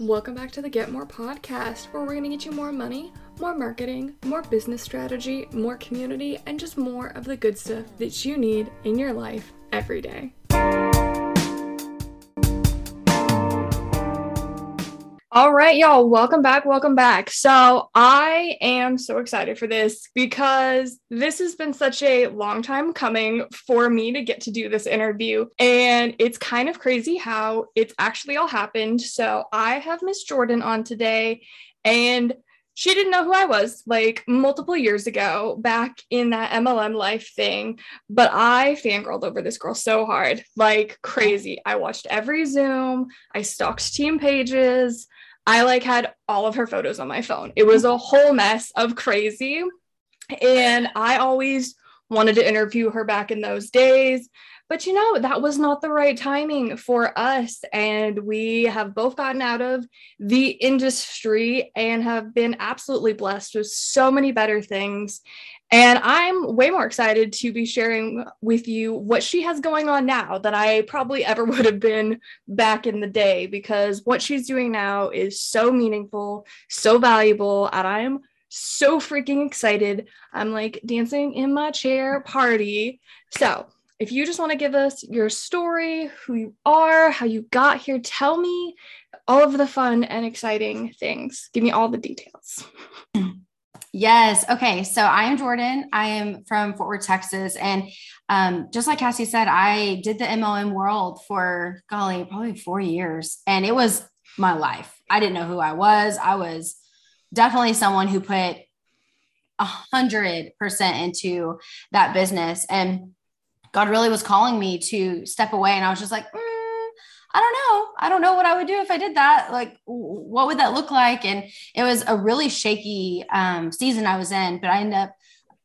Welcome back to the Get More podcast, where we're going to get you more money, more marketing, more business strategy, more community, and just more of the good stuff that you need in your life every day. All right, y'all, welcome back. Welcome back. So, I am so excited for this because this has been such a long time coming for me to get to do this interview. And it's kind of crazy how it's actually all happened. So, I have Miss Jordan on today, and she didn't know who I was like multiple years ago back in that MLM life thing. But I fangirled over this girl so hard, like crazy. I watched every Zoom, I stalked team pages. I like had all of her photos on my phone. It was a whole mess of crazy. And I always wanted to interview her back in those days. But you know, that was not the right timing for us. And we have both gotten out of the industry and have been absolutely blessed with so many better things. And I'm way more excited to be sharing with you what she has going on now than I probably ever would have been back in the day because what she's doing now is so meaningful, so valuable, and I'm so freaking excited. I'm like dancing in my chair party. So, if you just want to give us your story, who you are, how you got here, tell me all of the fun and exciting things. Give me all the details. Yes. Okay. So I am Jordan. I am from Fort Worth, Texas. And um, just like Cassie said, I did the MLM world for, golly, probably four years. And it was my life. I didn't know who I was. I was definitely someone who put a hundred percent into that business. And God really was calling me to step away. And I was just like, mm, I don't know. I don't know what I would do if I did that. Like, what would that look like? And it was a really shaky um, season I was in, but I ended up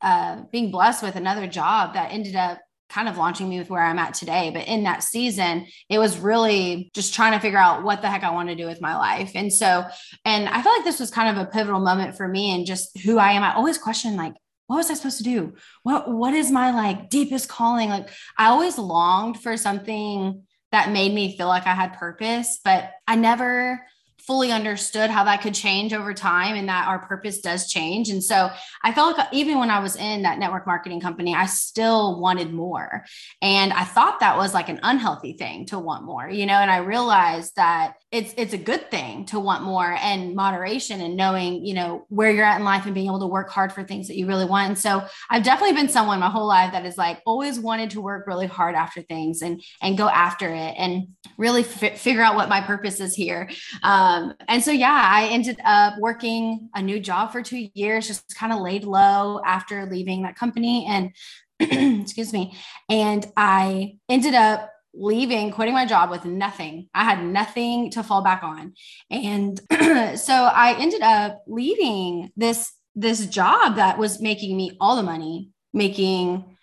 uh, being blessed with another job that ended up kind of launching me with where I'm at today. But in that season, it was really just trying to figure out what the heck I want to do with my life. And so, and I feel like this was kind of a pivotal moment for me and just who I am. I always question, like, what was I supposed to do? What what is my like deepest calling? Like I always longed for something that made me feel like I had purpose, but I never fully understood how that could change over time and that our purpose does change. And so I felt like even when I was in that network marketing company, I still wanted more. And I thought that was like an unhealthy thing to want more, you know, and I realized that it's it's a good thing to want more and moderation and knowing, you know, where you're at in life and being able to work hard for things that you really want. And so I've definitely been someone my whole life that is like always wanted to work really hard after things and and go after it and really f- figure out what my purpose is here. Um, and so yeah, I ended up working a new job for two years, just kind of laid low after leaving that company and excuse me. And I ended up leaving, quitting my job with nothing. I had nothing to fall back on. And so I ended up leaving this this job that was making me all the money, making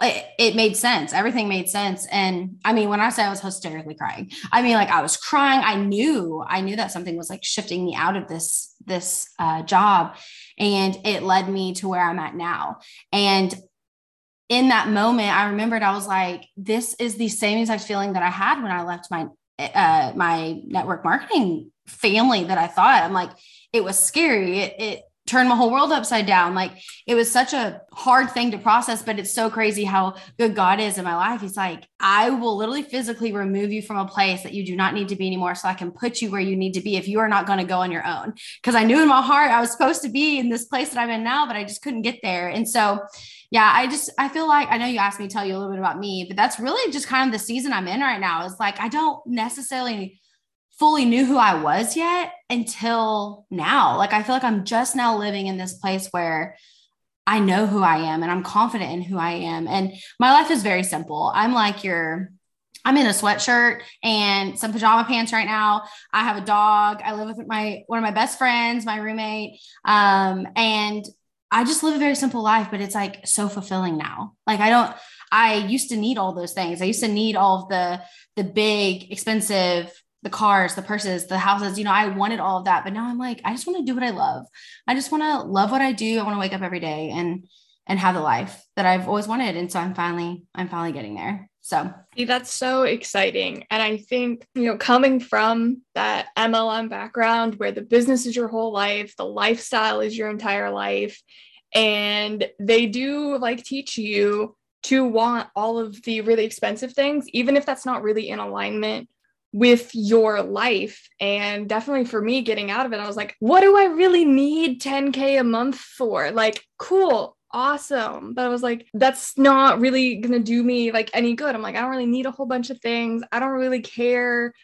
it, it, made sense. Everything made sense. And I mean, when I say I was hysterically crying, I mean, like I was crying. I knew, I knew that something was like shifting me out of this, this uh, job. And it led me to where I'm at now. And in that moment, I remembered I was like, this is the same exact feeling that I had when I left my uh, my network marketing family that I thought. I'm like, it was scary. It, it turned my whole world upside down. Like it was such a hard thing to process, but it's so crazy how good God is in my life. He's like, I will literally physically remove you from a place that you do not need to be anymore so I can put you where you need to be if you are not going to go on your own. Because I knew in my heart I was supposed to be in this place that I'm in now, but I just couldn't get there. And so, yeah, I just, I feel like I know you asked me to tell you a little bit about me, but that's really just kind of the season I'm in right now. It's like, I don't necessarily fully knew who I was yet until now. Like I feel like I'm just now living in this place where I know who I am and I'm confident in who I am. And my life is very simple. I'm like your I'm in a sweatshirt and some pajama pants right now. I have a dog. I live with my one of my best friends, my roommate. Um, and I just live a very simple life, but it's like so fulfilling now. Like I don't I used to need all those things. I used to need all of the the big expensive the cars, the purses, the houses, you know, I wanted all of that, but now I'm like, I just want to do what I love. I just want to love what I do. I want to wake up every day and and have the life that I've always wanted. And so I'm finally, I'm finally getting there. So See, that's so exciting. And I think, you know, coming from that MLM background where the business is your whole life, the lifestyle is your entire life, and they do like teach you to want all of the really expensive things, even if that's not really in alignment with your life. And definitely for me getting out of it, I was like, what do I really need 10K a month for? Like, cool, awesome. But I was like, that's not really going to do me like any good. I'm like, I don't really need a whole bunch of things. I don't really care.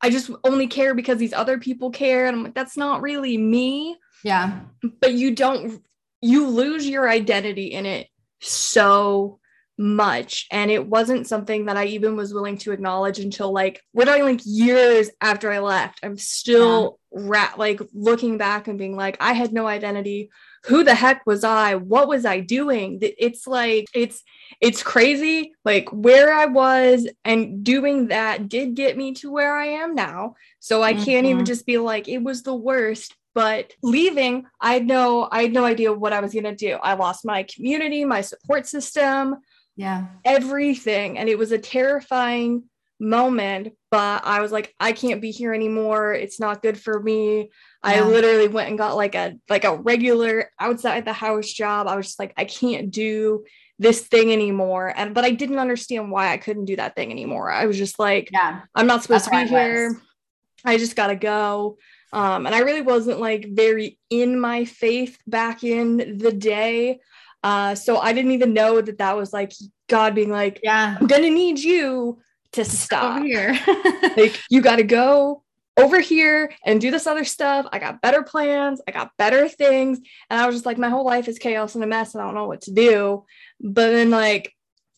I just only care because these other people care. And I'm like, that's not really me. Yeah. But you don't, you lose your identity in it so much. And it wasn't something that I even was willing to acknowledge until like, we're talking like years after I left. I'm still yeah. rat like looking back and being like, I had no identity who the heck was I? What was I doing? It's like, it's, it's crazy. Like where I was and doing that did get me to where I am now. So I mm-hmm. can't even mm-hmm. just be like, it was the worst. But leaving, I had no, I had no idea what I was going to do. I lost my community, my support system, yeah, everything. And it was a terrifying moment but i was like i can't be here anymore. It's not good for me. Yeah. i literally went and got like a like a regular outside the house job. I was just like i can't do this thing anymore. And but i didn't understand why i couldn't do that thing anymore. I was just like yeah. I'm not supposed That's to be here. i just gotta go. Um and i really wasn't like very in my faith back in the day uh so i didn't even know that that was like god being like yeah i'm gonna need you to stop over here. like you got to go over here and do this other stuff. I got better plans. I got better things. And I was just like, my whole life is chaos and a mess. And I don't know what to do. But then like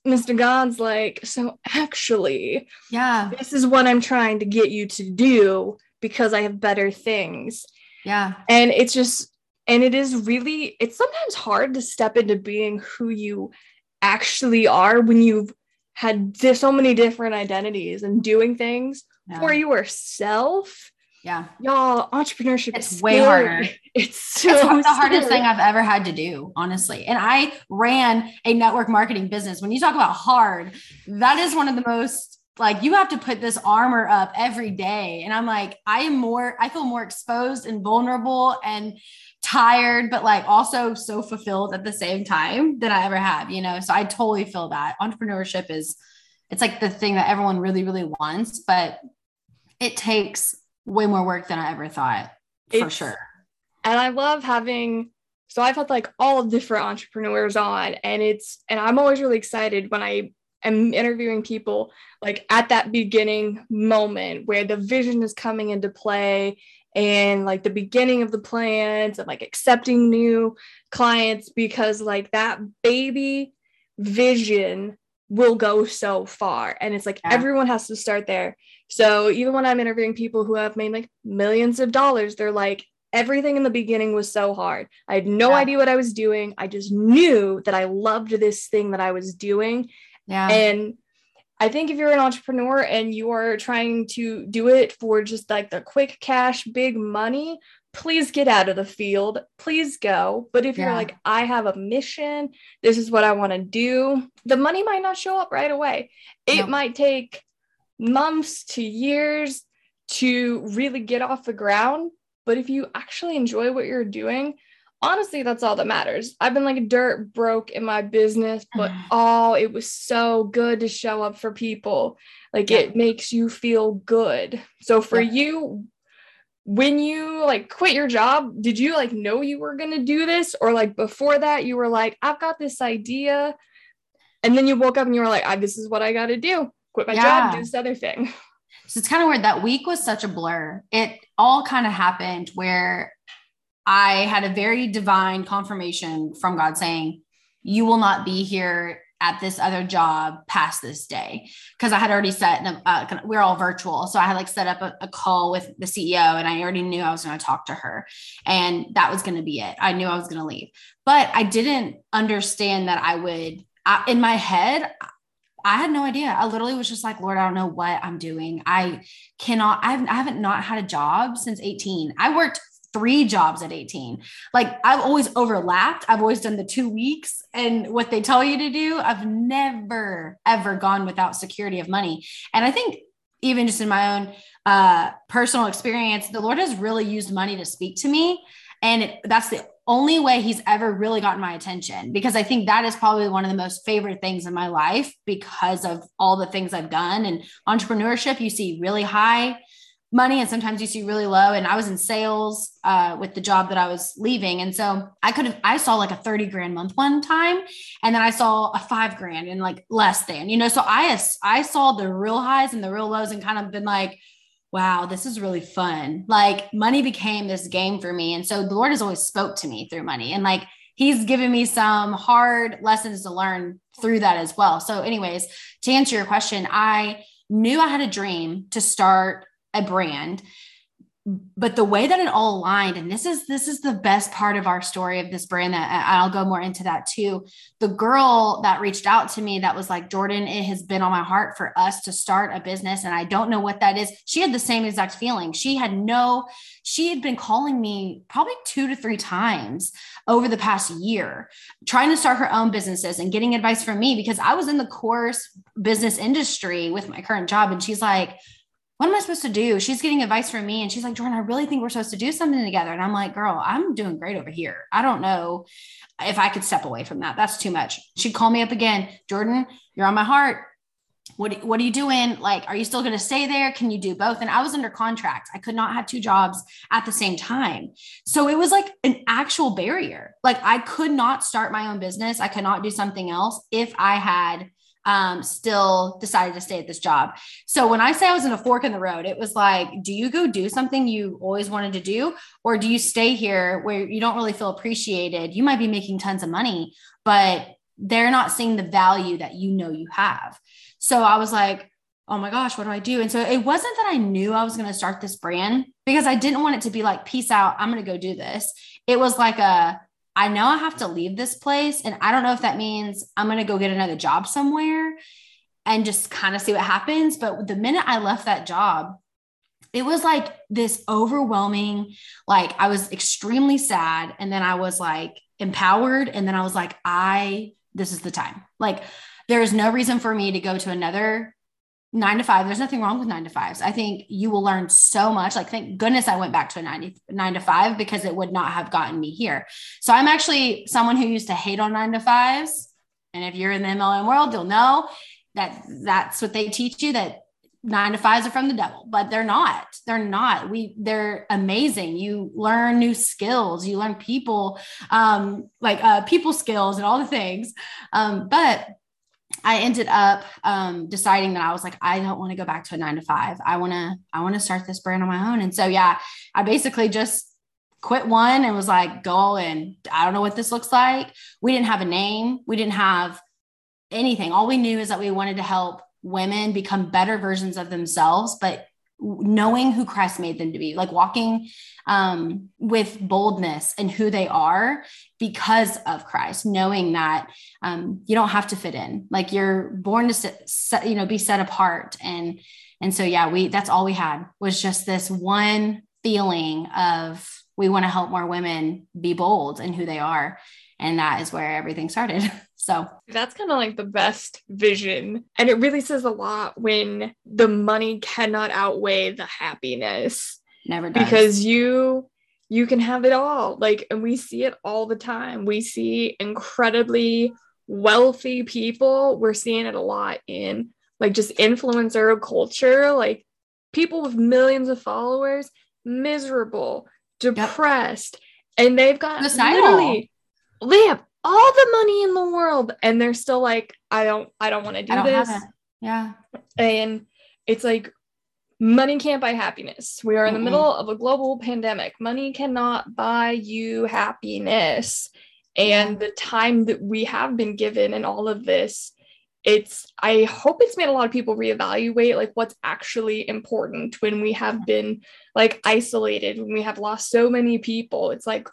Mr. God's like, so actually, yeah, this is what I'm trying to get you to do because I have better things. Yeah. And it's just, and it is really, it's sometimes hard to step into being who you actually are when you've had so many different identities and doing things yeah. for yourself. Yeah. Y'all, entrepreneurship it's way harder. It's so it's the hardest thing I've ever had to do, honestly. And I ran a network marketing business. When you talk about hard, that is one of the most like you have to put this armor up every day. And I'm like, I am more, I feel more exposed and vulnerable and tired, but like also so fulfilled at the same time than I ever have, you know? So I totally feel that entrepreneurship is, it's like the thing that everyone really, really wants, but it takes way more work than I ever thought for it's, sure. And I love having, so I've had like all different entrepreneurs on and it's, and I'm always really excited when I am interviewing people like at that beginning moment where the vision is coming into play and like the beginning of the plans and like accepting new clients because like that baby vision will go so far. And it's like yeah. everyone has to start there. So even when i'm interviewing people who have made like millions of dollars they're like everything in the beginning was so hard. I had no yeah. idea what i was doing. I just knew that i loved this thing that i was doing yeah and I think if you're an entrepreneur and you are trying to do it for just like the quick cash, big money, please get out of the field. Please go. But if yeah. you're like, I have a mission, this is what I want to do, the money might not show up right away. It no. might take months to years to really get off the ground. But if you actually enjoy what you're doing, honestly, that's all that matters. I've been like dirt broke in my business, but oh, it was so good to show up for people. Like yeah. it makes you feel good. So for yeah. you, when you like quit your job, did you like know you were going to do this? Or like before that, you were like, I've got this idea. And then you woke up and you were like, this is what I got to do. Quit my yeah. job, do this other thing. So it's kind of weird. That week was such a blur. It all kind of happened where I had a very divine confirmation from God saying, You will not be here at this other job past this day. Cause I had already set, uh, we're all virtual. So I had like set up a, a call with the CEO and I already knew I was going to talk to her and that was going to be it. I knew I was going to leave, but I didn't understand that I would, I, in my head, I had no idea. I literally was just like, Lord, I don't know what I'm doing. I cannot, I've, I haven't not had a job since 18. I worked three jobs at 18. Like I've always overlapped. I've always done the two weeks and what they tell you to do. I've never, ever gone without security of money. And I think even just in my own uh, personal experience, the Lord has really used money to speak to me. And it, that's the only way he's ever really gotten my attention because I think that is probably one of the most favorite things in my life because of all the things I've done. And entrepreneurship, you see really high money and sometimes you see really low. And I was in sales uh, with the job that I was leaving. And so I could have, I saw like a 30 grand month one time. And then I saw a five grand and like less than, you know, so I, I saw the real highs and the real lows and kind of been like, wow, this is really fun. Like money became this game for me. And so the Lord has always spoke to me through money and like he's given me some hard lessons to learn through that as well. So anyways, to answer your question, I knew I had a dream to start a brand but the way that it all aligned and this is this is the best part of our story of this brand that I'll go more into that too. The girl that reached out to me that was like Jordan it has been on my heart for us to start a business and I don't know what that is. She had the same exact feeling. She had no she had been calling me probably 2 to 3 times over the past year trying to start her own businesses and getting advice from me because I was in the course business industry with my current job and she's like what am I supposed to do? She's getting advice from me and she's like, Jordan, I really think we're supposed to do something together. And I'm like, girl, I'm doing great over here. I don't know if I could step away from that. That's too much. She'd call me up again. Jordan, you're on my heart. What, what are you doing? Like, are you still going to stay there? Can you do both? And I was under contract. I could not have two jobs at the same time. So it was like an actual barrier. Like I could not start my own business. I could not do something else if I had um, still decided to stay at this job. So when I say I was in a fork in the road, it was like, do you go do something you always wanted to do? Or do you stay here where you don't really feel appreciated? You might be making tons of money, but they're not seeing the value that you know you have. So I was like, oh my gosh, what do I do? And so it wasn't that I knew I was going to start this brand because I didn't want it to be like, peace out, I'm going to go do this. It was like a, I know I have to leave this place. And I don't know if that means I'm going to go get another job somewhere and just kind of see what happens. But the minute I left that job, it was like this overwhelming, like I was extremely sad. And then I was like empowered. And then I was like, I, this is the time. Like, there is no reason for me to go to another nine to five. There's nothing wrong with nine to fives. I think you will learn so much. Like, thank goodness I went back to a 90, nine to five because it would not have gotten me here. So I'm actually someone who used to hate on nine to fives. And if you're in the MLM world, you'll know that that's what they teach you that nine to fives are from the devil, but they're not. They're not. We they're amazing. You learn new skills. You learn people, um, like uh, people skills and all the things. Um, but I ended up um, deciding that I was like, I don't want to go back to a nine to five. I want to, I want to start this brand on my own. And so, yeah, I basically just quit one and was like, go all in. I don't know what this looks like. We didn't have a name. We didn't have anything. All we knew is that we wanted to help women become better versions of themselves, but knowing who Christ made them to be, like walking um, with boldness and who they are because of Christ, knowing that um, you don't have to fit in, like you're born to set, you know, be set apart. And and so yeah, we that's all we had was just this one feeling of we want to help more women be bold in who they are, and that is where everything started. So that's kind of like the best vision. And it really says a lot when the money cannot outweigh the happiness. Never does. Because you you can have it all. Like and we see it all the time. We see incredibly wealthy people. We're seeing it a lot in like just influencer culture, like people with millions of followers, miserable, depressed, yep. and they've got Suicidal. literally they have all the money in the world and they're still like i don't i don't want to do this. yeah. And it's like money can't buy happiness. We are in the mm-hmm. middle of a global pandemic. Money cannot buy you happiness. And the time that we have been given and all of this it's i hope it's made a lot of people reevaluate like what's actually important when we have been like isolated when we have lost so many people. It's like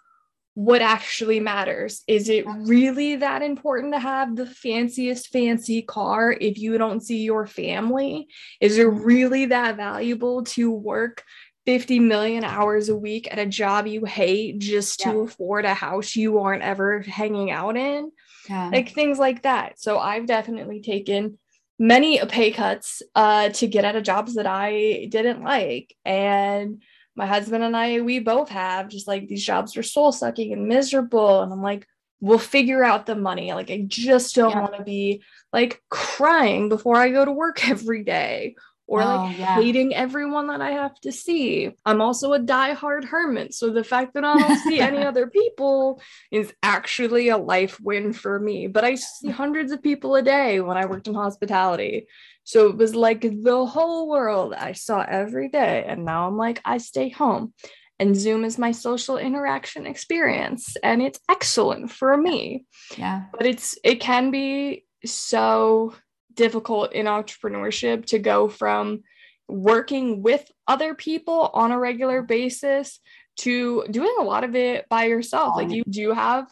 what actually matters. Is it really that important to have the fanciest fancy car if you don't see your family? Is it really that valuable to work 50 million hours a week at a job you hate just to Yeah. afford a house you aren't ever hanging out in Yeah. like things like that so i've definitely taken many pay cuts uh to get out of jobs that i didn't like and my husband and i we both have just like these jobs are soul sucking and miserable. And i'm like we'll figure out the money. Like i just don't Yeah. want to be like crying before i go to work every day or Oh, like yeah. hating everyone that I have to see. I'm also a diehard hermit. So the fact that I don't see any other people is actually a life win for me. But I see hundreds of people a day when I worked in hospitality. So it was like the whole world I saw every day. And now I'm like, I stay home. And Zoom is my social interaction experience. And it's excellent for me yeah. but it's it can be so difficult in entrepreneurship to go from working with other people on a regular basis to doing a lot of it by yourself. Like you do have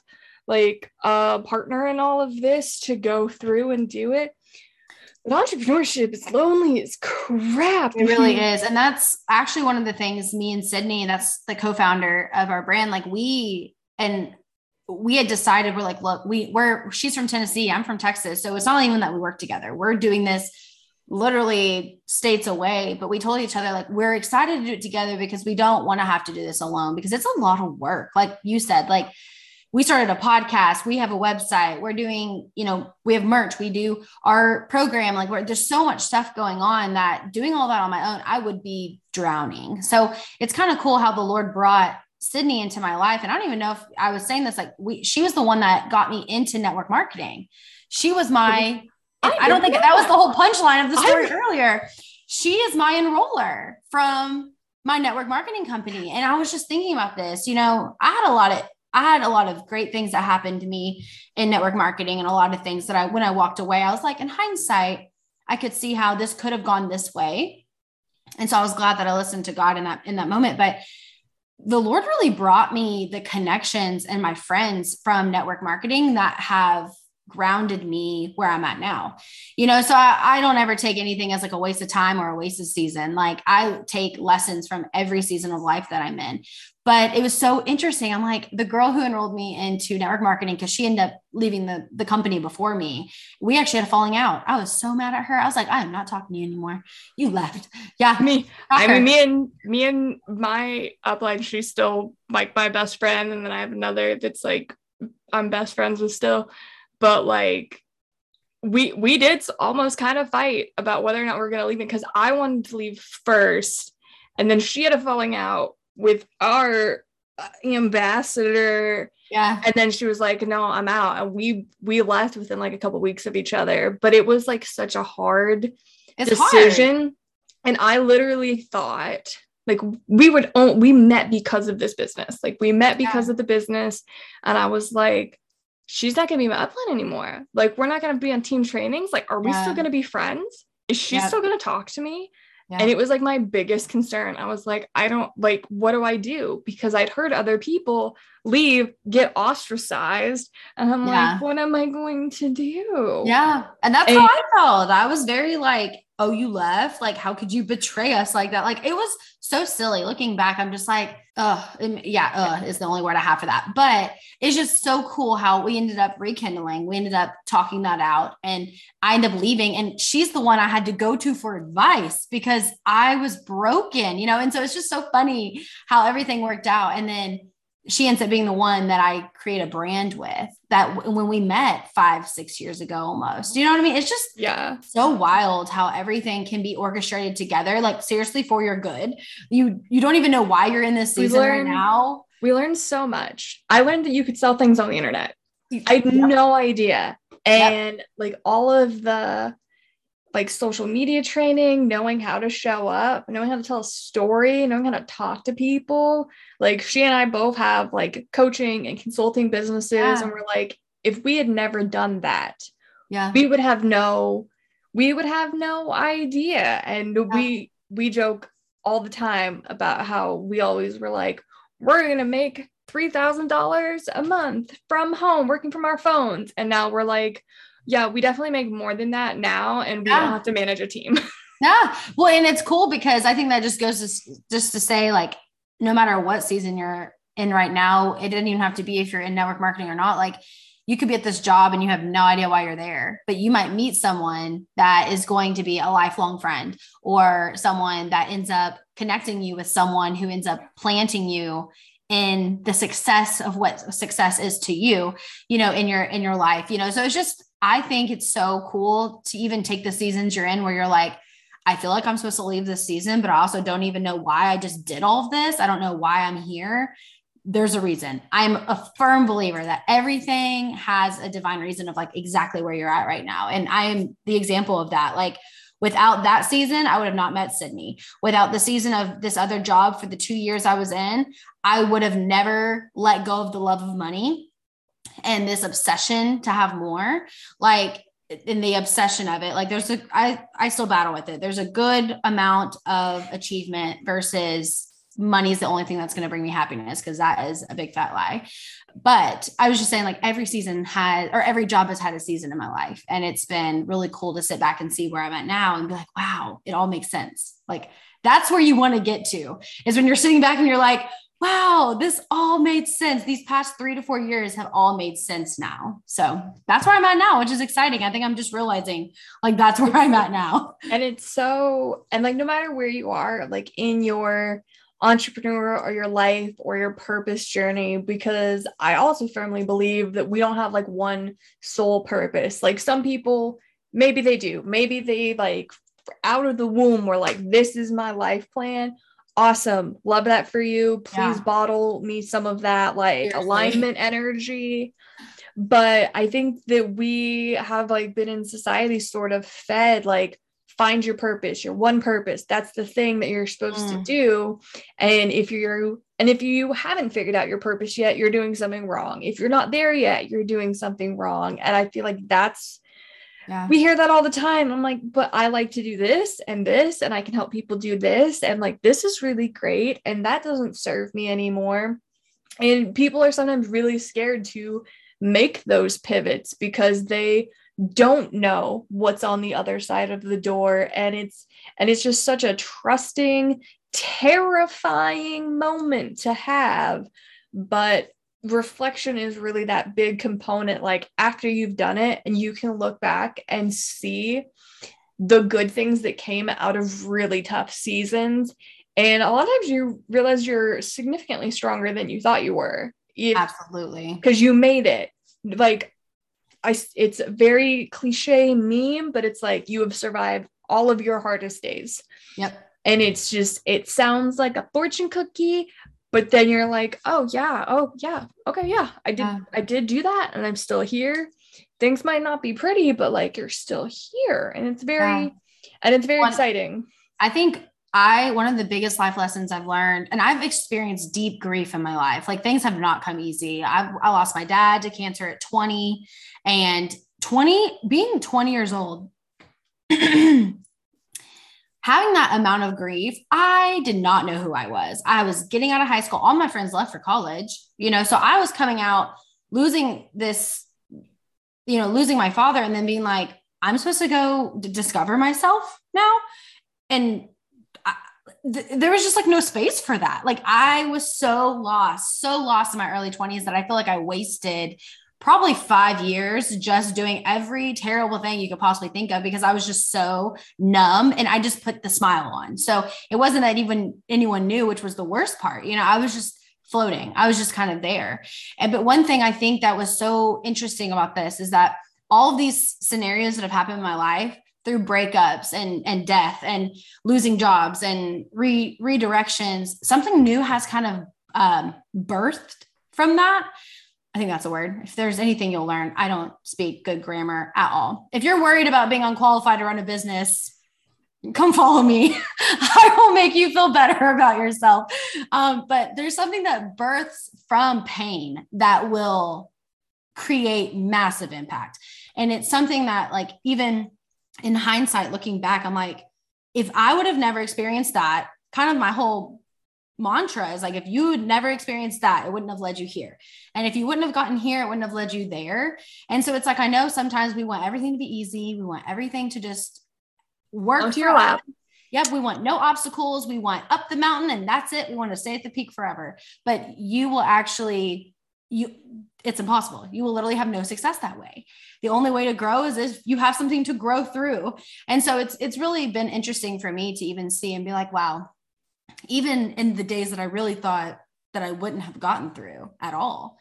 like a partner in all of this to go through and do it. But entrepreneurship is lonely as crap. It really is. And that's actually one of the things me and Sydney, that's the co-founder of our brand, like we and we had decided we're like, look, we we're she's from Tennessee, I'm from Texas. So it's not even that we work together. We're doing this literally states away, but we told each other like we're excited to do it together because we don't want to have to do this alone because it's a lot of work. Like you said, like we started a podcast we have a website we're doing you know we have merch we do our program like we're, there's so much stuff going on that doing all that on my own i would be drowning so it's kind of cool how the lord brought sydney into my life. And i don't even know if i was saying this like we she was the one that got me into network marketing. She was my I i don't think didn't that was the whole punchline of the story didn't- earlier. She is my enroller from my network marketing company. And i was just thinking about this you know i had a lot of I had a lot of great things that happened to me in network marketing and a lot of things that I, when I walked away, I was like, in hindsight, I could see how this could have gone this way. And so I was glad that I listened to God in that, in that moment. But the Lord really brought me the connections and my friends from network marketing that have grounded me where I'm at now. You know, so I, I don't ever take anything as like a waste of time or a waste of season. Like I take lessons from every season of life that I'm in. But it was so interesting. I'm like the girl who enrolled me into network marketing because she ended up leaving the, the company before me. We actually had a falling out. I was so mad at her. I was like, I am not talking to you anymore. You left. Yeah. me I mean, me and me and my upline, she's still like my best friend, and then I have another that's like I'm best friends with still, but like we we did almost kind of fight about whether or not we are gonna leave it because I wanted to leave first, and then she had a falling out with our uh, ambassador yeah. and then she was like no i'm out and we we left within like a couple weeks of each other but it was like such a hard It's decision hard. and i literally thought like we would on- we met because of this business like we met because Yeah. of the business and i was like she's not going to be my upline anymore like we're not going to be on team trainings like are we Yeah. still going to be friends is she Yep. still going to talk to me and it was like my biggest concern. I was like, I don't like, what do I do? Because I'd heard other people leave, get ostracized. And I'm Yeah. like, what am I going to do? Yeah. And that's And- how I felt. I was very like, oh, you left? Like, how could you betray us like that? Like, it was so silly. Looking back, I'm just like, oh, yeah, uh, is the only word I have for that. But it's just so cool how we ended up rekindling. We ended up talking that out and I ended up leaving. And she's the one I had to go to for advice because I was broken, you know? And so it's just so funny how everything worked out. And then she ends up being the one that I create a brand with that w- when we met five, six years ago almost. You know what I mean? It's just Yeah. so wild how everything can be orchestrated together, like seriously for your good. You you don't even know why you're in this We season right now. We learned so much. I learned that you could sell things on the internet. I had Yep. no idea. And like all of the like social media training, knowing how to show up, knowing how to tell a story, knowing how to talk to people. Like she and I both have like coaching and consulting businesses. Yeah. And we're like, if we had never done that, Yeah. we would have no, we would have no idea. And we we joke all the time about how we always were like, we're gonna make three thousand dollars a month from home, working from our phones. And now we're like, yeah, we definitely make more than that now, and we Yeah. don't have to manage a team. Yeah. Well, and it's cool because I think that just goes to just to say like no matter what season you're in right now, it didn't even have to be if you're in network marketing or not. Like you could be at this job and you have no idea why you're there, but you might meet someone that is going to be a lifelong friend or someone that ends up connecting you with someone who ends up planting you in the success of what success is to you, you know, in your in your life, you know. So it's just I think it's so cool to even take the seasons you're in where you're like I feel like I'm supposed to leave this season, but I also don't even know why I just did all of this. I don't know why I'm here. There's a reason. I'm a firm believer that everything has a divine reason of like exactly where you're at right now. And I am the example of that. Like without that season, I would have not met Sydney. Without the season of this other job for the two years I was in, I would have never let go of the love of money and this obsession to have more. Like in the obsession of it like there's a i i still battle with it there's a good amount of achievement versus money is the only thing that's going to bring me happiness because that is a big fat lie but i was just saying like every season had or every job has had a season in my life and it's been really cool to sit back and see where i'm at now and be like wow it all makes sense like that's where you want to get to is when you're sitting back and you're like wow, this all made sense. These past three to four years have all made sense now. So that's where I'm at now, which is exciting. I think I'm just realizing like that's where I'm at now. And it's so, and like no matter where you are, like in your entrepreneur or your life or your purpose journey, because I also firmly believe that we don't have like one sole purpose. Like some people, maybe they do, maybe they like out of the womb were like, this is my life plan awesome. Love that for you. Please yeah. bottle me some of that like Seriously. alignment energy. But i think that we have like been in society sort of fed like find your purpose your one purpose. That's the thing that you're supposed mm. to do. And if you're and if you haven't figured out your purpose yet you're doing something wrong. If you're not there yet you're doing something wrong. And i feel like that's yeah. We hear that all the time. I'm like, but I like to do this and this, and I can help people do this. And like, this is really great. And that doesn't serve me anymore. And people are sometimes really scared to make those pivots because they don't know what's on the other side of the door and it's and it's just such a trusting terrifying moment to have but reflection is really that big component like after you've done it and you can look back and see the good things that came out of really tough seasons. And a lot of times you realize you're significantly stronger than you thought you were. Absolutely. Because you made it. Like i it's a very cliche meme but it's like you have survived all of your hardest days. Yep. And it's just it sounds like a fortune cookie but then you're like oh yeah oh yeah okay yeah i did yeah. i did do that and i'm still here things might not be pretty but like you're still here and it's very yeah. and it's very exciting i think i one of the biggest life lessons i've learned and i've experienced deep grief in my life like things have not come easy I've, i lost my dad to cancer at 20 and 20 being 20 years old having that amount of grief, I did not know who I was. I was getting out of high school. All my friends left for college, you know, so I was coming out losing this, you know, losing my father and then being like, I'm supposed to go d- discover myself now. And I, th- there was just like no space for that. Like I was so lost, so lost in my early 20s that I feel like I wasted probably five years just doing every terrible thing you could possibly think of because I was just so numb and I just put the smile on. So it wasn't that even anyone knew, which was the worst part. You know, I was just floating. I was just kind of there. And but one thing I think that was so interesting about this is that all of these scenarios that have happened in my life through breakups and and death and losing jobs and re redirections, something new has kind of um, birthed from that I think that's a word. If there's anything you'll learn, I don't speak good grammar at all. If you're worried about being unqualified to run a business, come follow me. I will make you feel better about yourself. Um, but there's something that births from pain that will create massive impact. And it's something that, like, even in hindsight, looking back, I'm like, if I would have never experienced that, kind of my whole mantra is like if you had never experienced that it wouldn't have led you here and if you wouldn't have gotten here it wouldn't have led you there and so it's like i know sometimes we want everything to be easy we want everything to just work onto your lap. Yep, we want no obstacles. We want up the mountain and that's it. We want to stay at the peak forever. But you will actually you it's impossible. You will literally have no success that way. The only way to grow is if you have something to grow through. And so it's it's really been interesting for me to even see and be like, wow, even in the days that I really thought that I wouldn't have gotten through at all,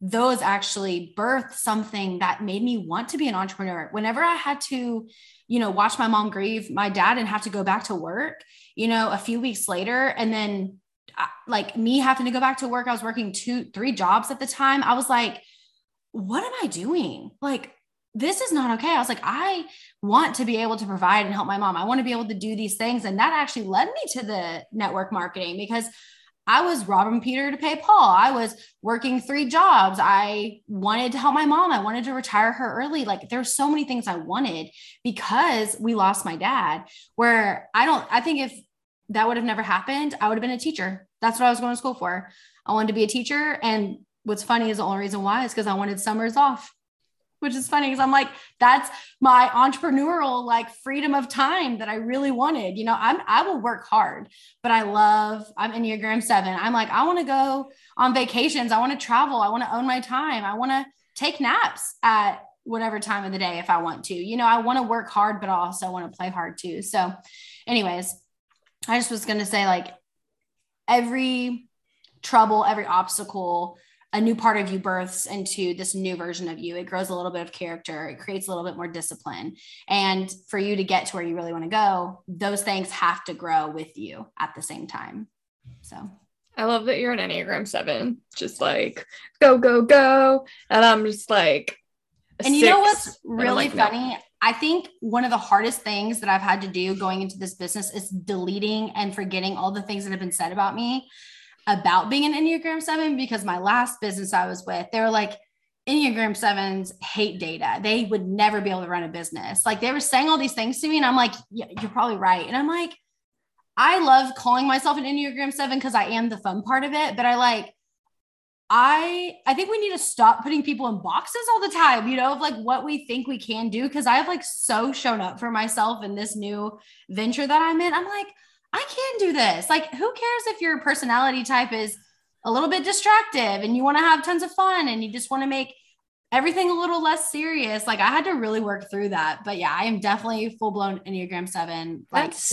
those actually birthed something that made me want to be an entrepreneur. Whenever I had to, you know, watch my mom grieve my dad and have to go back to work, you know, a few weeks later, and then uh, like me having to go back to work, I was working two, three jobs at the time. I was like, what am I doing? Like, this is not okay. I was like, I want to be able to provide and help my mom. I want to be able to do these things. And that actually led me to the network marketing because I was robbing Peter to pay Paul. I was working three jobs. I wanted to help my mom. I wanted to retire her early. Like there's so many things I wanted because we lost my dad. Where I don't, I think if that would have never happened, I would have been a teacher. That's what I was going to school for. I wanted to be a teacher. And what's funny is the only reason why is because I wanted summers off which is funny because I'm like, that's my entrepreneurial like freedom of time that I really wanted. You know, I'm I will work hard, but I love I'm Enneagram seven. I'm like, I want to go on vacations, I want to travel, I want to own my time, I want to take naps at whatever time of the day if I want to. You know, I want to work hard, but I also want to play hard too. So, anyways, I just was gonna say like every trouble, every obstacle a new part of you births into this new version of you. It grows a little bit of character, it creates a little bit more discipline. And for you to get to where you really want to go, those things have to grow with you at the same time. So I love that you're an Enneagram 7, just like go, go, go. And I'm just like, and you know what's really like, funny? I think one of the hardest things that I've had to do going into this business is deleting and forgetting all the things that have been said about me about being an Enneagram 7 because my last business I was with, they were like, Enneagram 7s hate data. They would never be able to run a business. Like they were saying all these things to me, and I'm like, yeah, you're probably right. And I'm like, I love calling myself an Enneagram 7 because I am the fun part of it, but I like, I I think we need to stop putting people in boxes all the time, you know, of like what we think we can do. Cause I've like so shown up for myself in this new venture that I'm in. I'm like, I can do this. Like, who cares if your personality type is a little bit distractive and you want to have tons of fun and you just want to make everything a little less serious? Like, I had to really work through that. But yeah, I am definitely full blown Enneagram seven. Like, that's,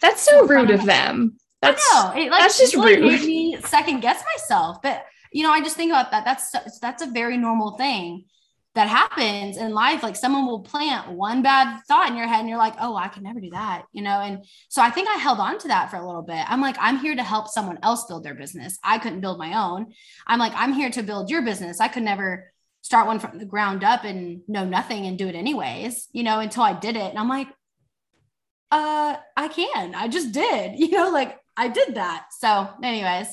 that's so rude of them. That's, I know. It, like, that's just rude. Made me second guess myself. But, you know, I just think about that. That's, that's a very normal thing that happens in life like someone will plant one bad thought in your head and you're like oh i could never do that you know? And so i think i held on to that for a little bit. I'm like i'm here to help someone else build their business. I couldn't build my own. I'm like i'm here to build your business. I could never start one from the ground up and know nothing and do it anyways you know until i did it. And i'm like uh i can. I just did you know like i did that. So anyways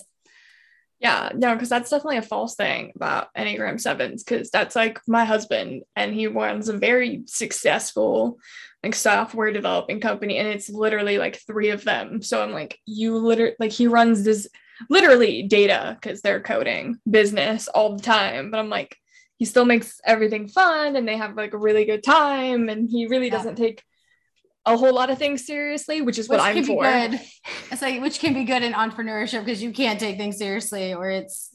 yeah, no, because that's definitely a false thing about Enneagram sevens, because that's like my husband, and he runs a very successful like software developing company, and it's literally like three of them. So I'm like, you literally like he runs this literally data because they're coding business all the time, but I'm like, he still makes everything fun and they have like a really good time, and he really yeah. doesn't take a whole lot of things seriously, which is which what I'm for. Good. It's like which can be good in entrepreneurship because you can't take things seriously or it's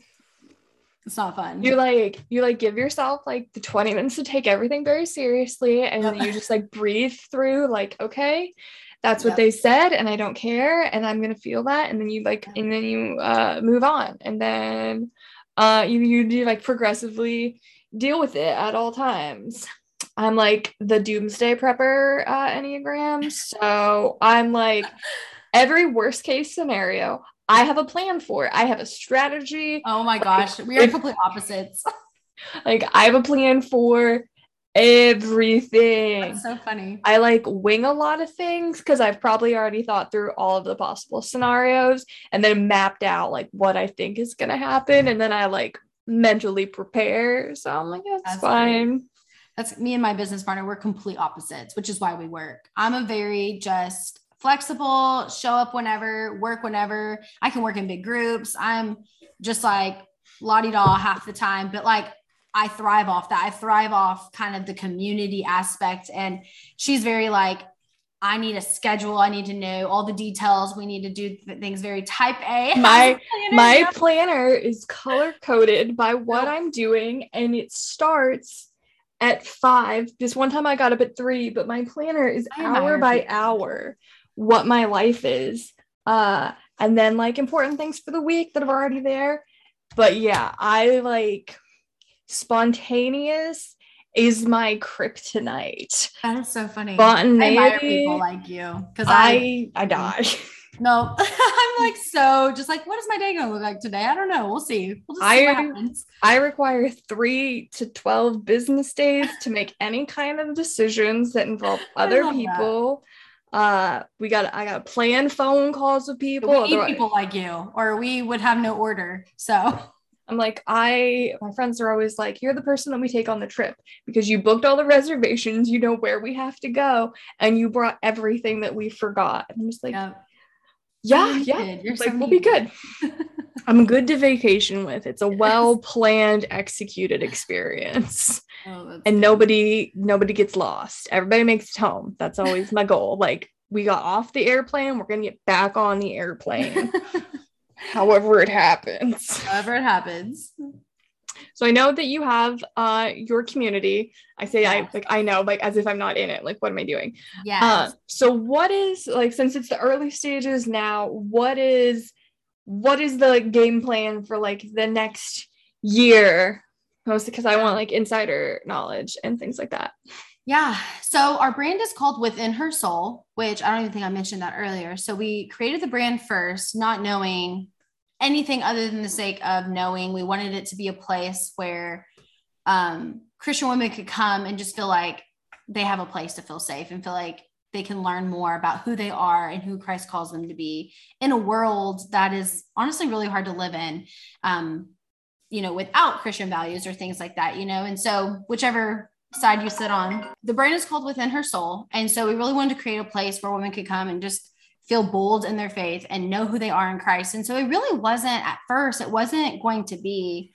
it's not fun. You like you like give yourself like the 20 minutes to take everything very seriously and yep. you just like breathe through like okay that's what yep. they said and I don't care and I'm going to feel that and then you like and then you uh move on and then uh you you do like progressively deal with it at all times. I'm like the doomsday prepper uh, Enneagram. So I'm like, every worst case scenario, I have a plan for it. I have a strategy. Oh my gosh, we are complete opposites. like, I have a plan for everything. That's so funny. I like wing a lot of things because I've probably already thought through all of the possible scenarios and then mapped out like what I think is going to happen. And then I like mentally prepare. So I'm like, that's, that's fine. Great that's me and my business partner. We're complete opposites, which is why we work. I'm a very just flexible, show up whenever, work whenever. I can work in big groups. I'm just like lottie da half the time, but like I thrive off that. I thrive off kind of the community aspect. And she's very like, I need a schedule. I need to know all the details. We need to do things very type A. My my planner is color coded by what oh. I'm doing, and it starts at five. Just one time I got up at three, but my planner is hour by hour what my life is. Uh, and then like important things for the week that are already there. But yeah, I like spontaneous is my kryptonite. That is so funny. Spontaneity. I admire people like you because I, I I die. No, I'm like so just like what is my day gonna look like today? I don't know. We'll see. We'll see I I require three to twelve business days to make any kind of decisions that involve other people. That. Uh, we got I got plan phone calls with people. We need people like you, or we would have no order. So I'm like, I, my friends are always like, you're the person that we take on the trip because you booked all the reservations, you know where we have to go, and you brought everything that we forgot. I'm just like, yeah, oh, yeah, yeah. You're like, so we'll be good. I'm good to vacation with. It's a well planned, executed experience. Oh, and good. nobody, nobody gets lost. Everybody makes it home. That's always my goal. Like, we got off the airplane, we're gonna get back on the airplane however it happens. However it happens. So I know that you have uh your community. I say yes. I like I know like as if I'm not in it. Like what am I doing? Yeah. Uh, so what is like since it's the early stages now, what is what is the game plan for like the next year? Mostly because I want like insider knowledge and things like that. Yeah. So our brand is called Within Her Soul, which I don't even think I mentioned that earlier. So we created the brand first, not knowing anything other than the sake of knowing we wanted it to be a place where um, Christian women could come and just feel like they have a place to feel safe and feel like they can learn more about who they are and who Christ calls them to be in a world that is honestly really hard to live in. Um, you know, without Christian values or things like that, you know, and so whichever side you sit on, the brand is called Within Her Soul. And so we really wanted to create a place where women could come and just feel bold in their faith and know who they are in Christ. And so it really wasn't at first, it wasn't going to be,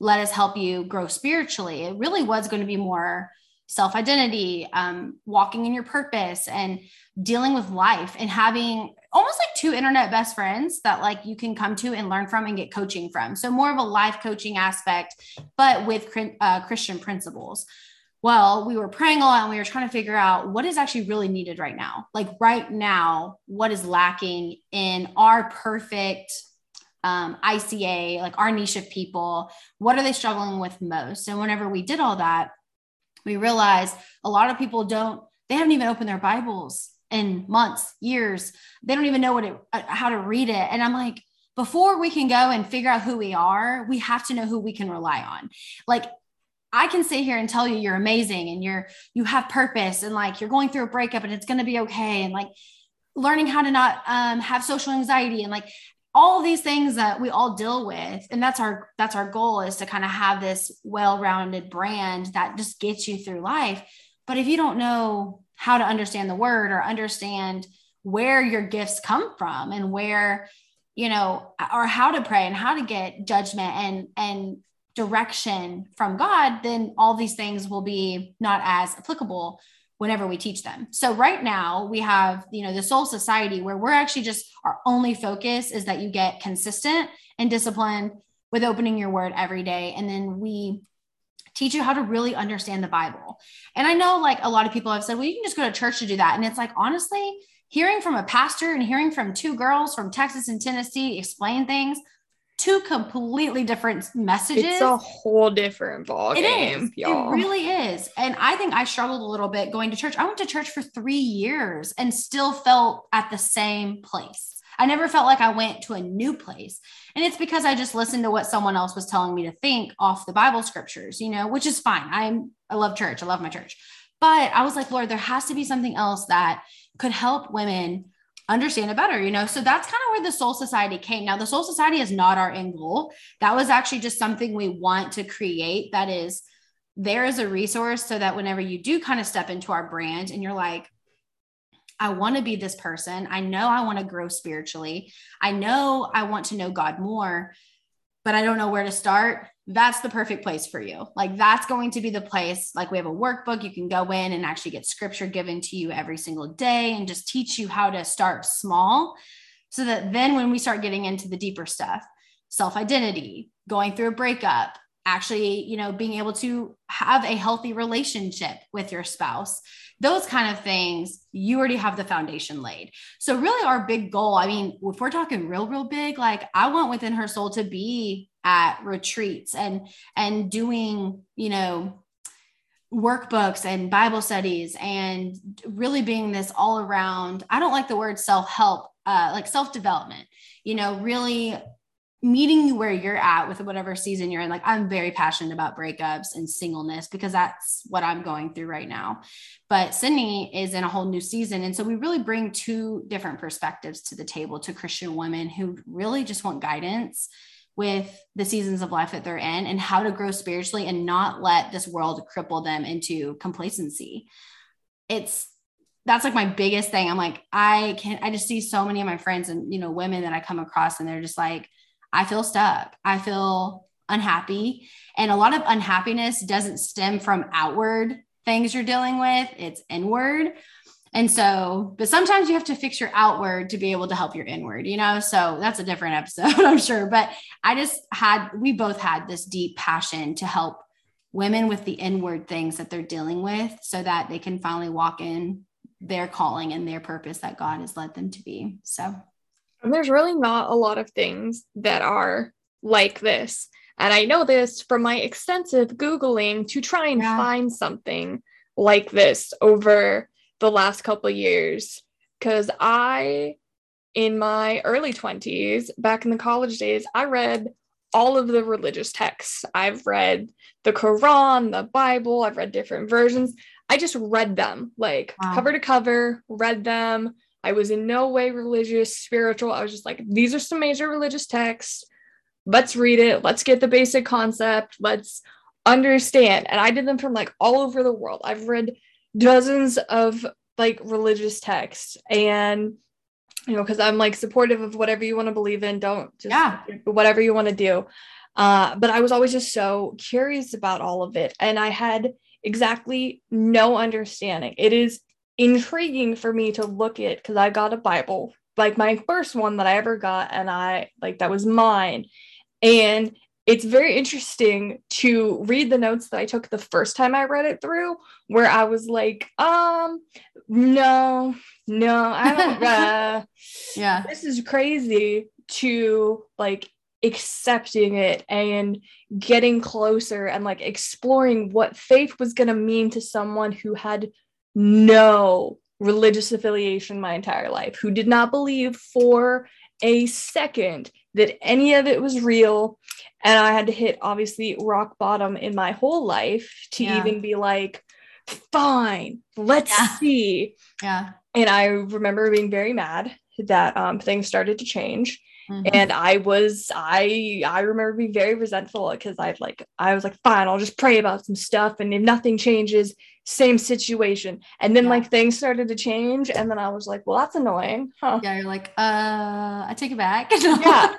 let us help you grow spiritually. It really was going to be more self identity, um, walking in your purpose, and dealing with life and having almost like two internet best friends that like you can come to and learn from and get coaching from. So more of a life coaching aspect, but with uh, Christian principles well, we were praying a lot and we were trying to figure out what is actually really needed right now. Like right now, what is lacking in our perfect um, ICA, like our niche of people? What are they struggling with most? And whenever we did all that, we realized a lot of people don't, they haven't even opened their Bibles in months, years. They don't even know what it, uh, how to read it. And I'm like, before we can go and figure out who we are, we have to know who we can rely on. Like I can sit here and tell you you're amazing and you're you have purpose and like you're going through a breakup and it's going to be okay and like learning how to not um, have social anxiety and like all these things that we all deal with. And that's our that's our goal is to kind of have this well-rounded brand that just gets you through life. But if you don't know how to understand the word or understand where your gifts come from and where you know or how to pray and how to get judgment and and direction from God, then all these things will be not as applicable whenever we teach them. So right now we have, you know, the soul society where we're actually just our only focus is that you get consistent and disciplined with opening your word every day and then we teach you how to really understand the Bible. And I know like a lot of people have said, well, you can just go to church to do that. And it's like honestly, hearing from a pastor and hearing from two girls from Texas and Tennessee explain things two completely different messages. It's a whole different ball it game, is. y'all. It really is. And I think I struggled a little bit going to church. I went to church for three years and still felt at the same place. I never felt like I went to a new place. And it's because I just listened to what someone else was telling me to think off the Bible scriptures, you know, which is fine. I'm I love church. I love my church. But I was like, Lord, there has to be something else that could help women understand it better, you know? So that's kind of where the Soul Society came. Now, the Soul Society is not our end goal. That was actually just something we want to create that is there as a resource so that whenever you do kind of step into our brand and you're like, I want to be this person. I know I want to grow spiritually. I know I want to know God more, but I don't know where to start. That's the perfect place for you. Like that's going to be the place. Like we have a workbook you can go in and actually get scripture given to you every single day and just teach you how to start small so that then when we start getting into the deeper stuff, self-identity, going through a breakup, actually, you know, being able to have a healthy relationship with your spouse, those kind of things, you already have the foundation laid. So, really, our big goal, I mean, if we're talking real, real big, like I want within her soul to be at retreats and and doing, you know, workbooks and Bible studies and really being this all around. I don't like the word self help, uh, like self development, you know, really meeting you where you're at with whatever season you're in. Like, I'm very passionate about breakups and singleness because that's what I'm going through right now. But Sydney is in a whole new season. And so we really bring two different perspectives to the table to Christian women who really just want guidance with the seasons of life that they're in and how to grow spiritually and not let this world cripple them into complacency. It's that's like my biggest thing. I'm like, I can I just see so many of my friends and you know women that I come across and they're just like, I feel stuck. I feel unhappy. And a lot of unhappiness doesn't stem from outward things you're dealing with, it's inward. And so, but sometimes you have to fix your outward to be able to help your inward, you know? So that's a different episode, I'm sure. But I just had, we both had this deep passion to help women with the inward things that they're dealing with so that they can finally walk in their calling and their purpose that God has led them to be. So, and there's really not a lot of things that are like this. And I know this from my extensive Googling to try and yeah. find something like this over the last couple years because I, in my early 20s, back in the college days, I read all of the religious texts. I've read the Quran, the Bible, I've read different versions. I just read them like wow. cover to cover, read them. I was in no way religious, spiritual. I was just like, these are some major religious texts. Let's read it. Let's get the basic concept. Let's understand. And I did them from like all over the world. I've read dozens of like religious texts and you know because i'm like supportive of whatever you want to believe in don't just yeah. whatever you want to do. Uh, but i was always just so curious about all of it and i had exactly no understanding. It is intriguing for me to look at because i got a bible like my first one that i ever got and i like that was mine. And it's very interesting to read the notes that I took the first time I read it through, where I was like, um, no, no, I don't, uh, yeah, this is crazy to like accepting it and getting closer and like exploring what faith was going to mean to someone who had no religious affiliation my entire life, who did not believe for a second that any of it was real. And I had to hit obviously rock bottom in my whole life to yeah. even be like, fine, let's yeah. see. Yeah. And I remember being very mad that um, things started to change. Mm-hmm. And I was, I, I remember being very resentful because I'd like, I was like, fine, I'll just pray about some stuff. And if nothing changes, same situation. And then yeah. like things started to change. And then I was like, well, that's annoying. Huh? Yeah. You're like, uh, I take it back. yeah.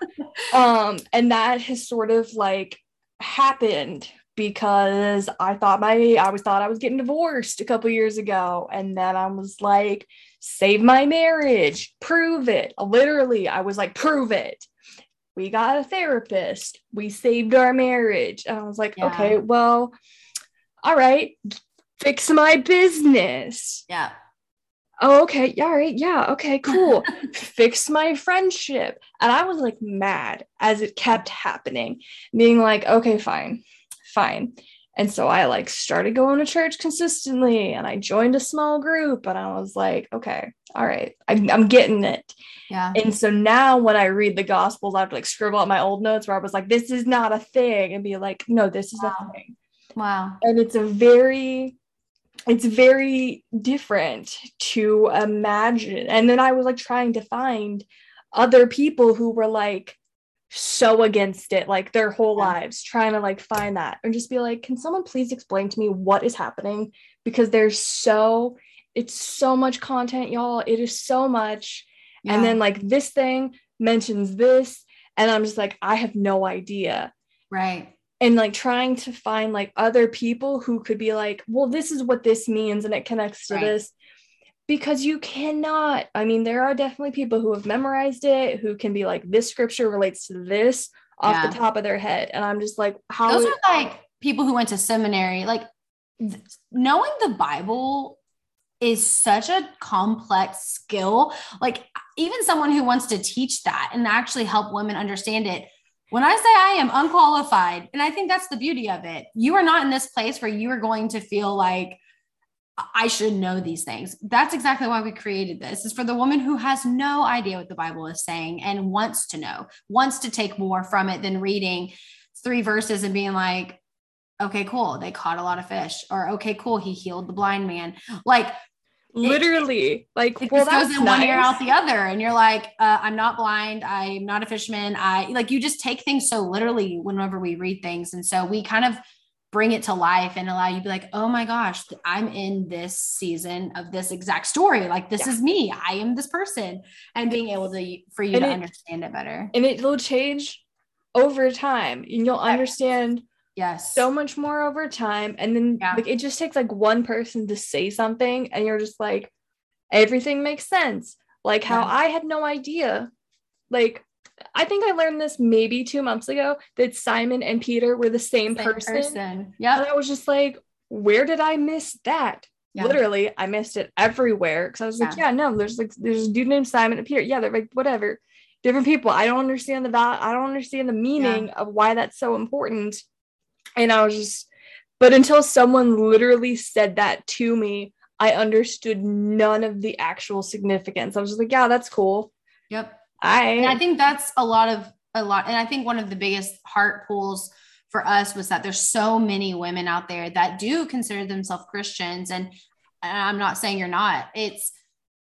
Um, and that has sort of like happened because I thought my I always thought I was getting divorced a couple years ago. And then I was like, save my marriage, prove it. Literally, I was like, prove it. We got a therapist. We saved our marriage. And I was like, yeah. okay, well, all right, fix my business. Yeah. Oh, okay. Yeah, all right. Yeah. Okay, cool. fix my friendship. And I was like mad as it kept happening, being like, okay, fine, fine. And so I like started going to church consistently and I joined a small group and I was like, okay, all right, I'm, I'm getting it. Yeah. And so now when I read the gospels, I have to like scribble out my old notes where I was like, this is not a thing and be like, no, this is wow. a thing. Wow. And it's a very it's very different to imagine. And then I was like trying to find other people who were like so against it, like their whole lives, trying to like find that and just be like, can someone please explain to me what is happening? Because there's so, it's so much content, y'all. It is so much. Yeah. And then like this thing mentions this. And I'm just like, I have no idea. Right. And like trying to find like other people who could be like, well, this is what this means and it connects to Right. this. Because you cannot, I mean, there are definitely people who have memorized it who can be like, this scripture relates to this off Yeah. the top of their head. And I'm just like, how Those are like people who went to seminary. Like th- knowing the Bible is such a complex skill. Like even someone who wants to teach that and actually help women understand it. When I say I am unqualified, and I think that's the beauty of it, you are not in this place where you are going to feel like I should know these things. That's exactly why we created this. Is for the woman who has no idea what the Bible is saying and wants to know, wants to take more from it than reading three verses and being like, okay, cool, they caught a lot of fish, or okay, cool, he healed the blind man. Like literally like, it well, goes in one ear out the other, and you're like, uh, I'm not blind, I'm not a fisherman. I like you just take things so literally whenever we read things, and so we kind of bring it to life and allow you to be like, oh my gosh, I'm in this season of this exact story. Like this Yeah. is me. I am this person, and being able to for you And to it- understand it better. and it will change over time and you'll understand Yes. so much more over time and then Yeah. like it just takes like one person to say something and you're just like everything makes sense like how Yeah. i had no idea like i think i learned this maybe two months ago that simon and peter were the same, Same person, person. and i was just like where did i miss that Yeah. literally i missed it everywhere because i was like Yeah. yeah no there's like there's a dude named simon and peter yeah they're like whatever different people i don't understand the val- i don't understand the meaning of why that's so important and i was just but until someone literally said that to me i understood none of the actual significance i was just like yeah that's cool Yep. i And I think that's a lot of a lot. And I think one of the biggest heart pulls for us was that there's so many women out there that do consider themselves Christians. And and I'm not saying you're not. It's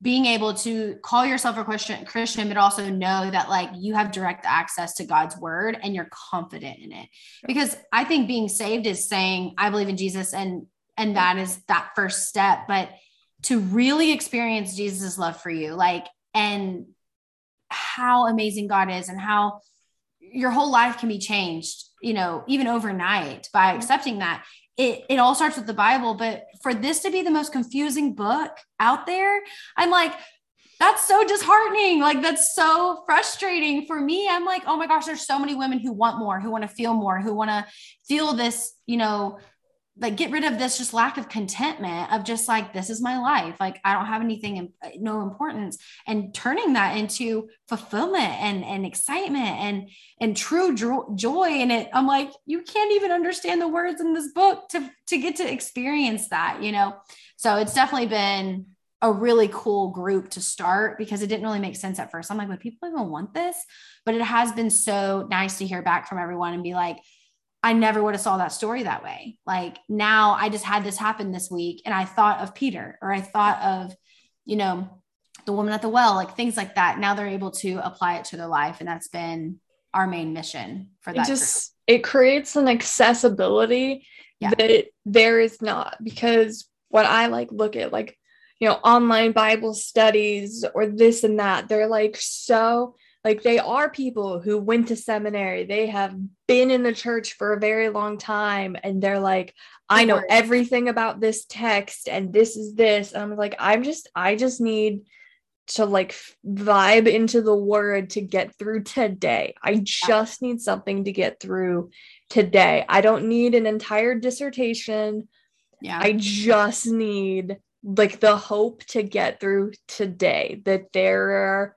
being able to call yourself a Christian, Christian, but also know that like you have direct access to God's word and you're confident in it. Because I think being saved is saying, I believe in Jesus and and that is that first step. But to really experience Jesus' love for you, like and how amazing God is and how your whole life can be changed, you know, even overnight by accepting that. It, it all starts with the Bible, but for this to be the most confusing book out there, I'm like, that's so disheartening. Like, that's so frustrating for me. I'm like, oh my gosh, there's so many women who want more, who want to feel more, who want to feel this, you know, like get rid of this just lack of contentment of just like, this is my life. Like, I don't have anything, in, uh, no importance. And turning that into fulfillment and, and excitement and and true joy in it. I'm like you can't even understand the words in this book to to get to experience that you know? So it's definitely been a really cool group to start because it didn't really make sense at first. I'm like would people even want this? But it has been so nice to hear back from everyone and be like I never would have saw that story that way. Like now I just had this happen this week and I thought of Peter or I thought of, you know, the woman at the well, like things like that. Now they're able to apply it to their life. And that's been our main mission for it that. just it creates an accessibility Yeah. that there is not because when i like look at like you know online bible studies or this and that they're like so like they are people who went to seminary they have been in the church for a very long time and they're like i know everything about this text and this is this and i'm like i'm just i just need to like vibe into the word to get through today. I just need something to get through today. I don't need an entire dissertation. yeah. I just need like the hope to get through today that there are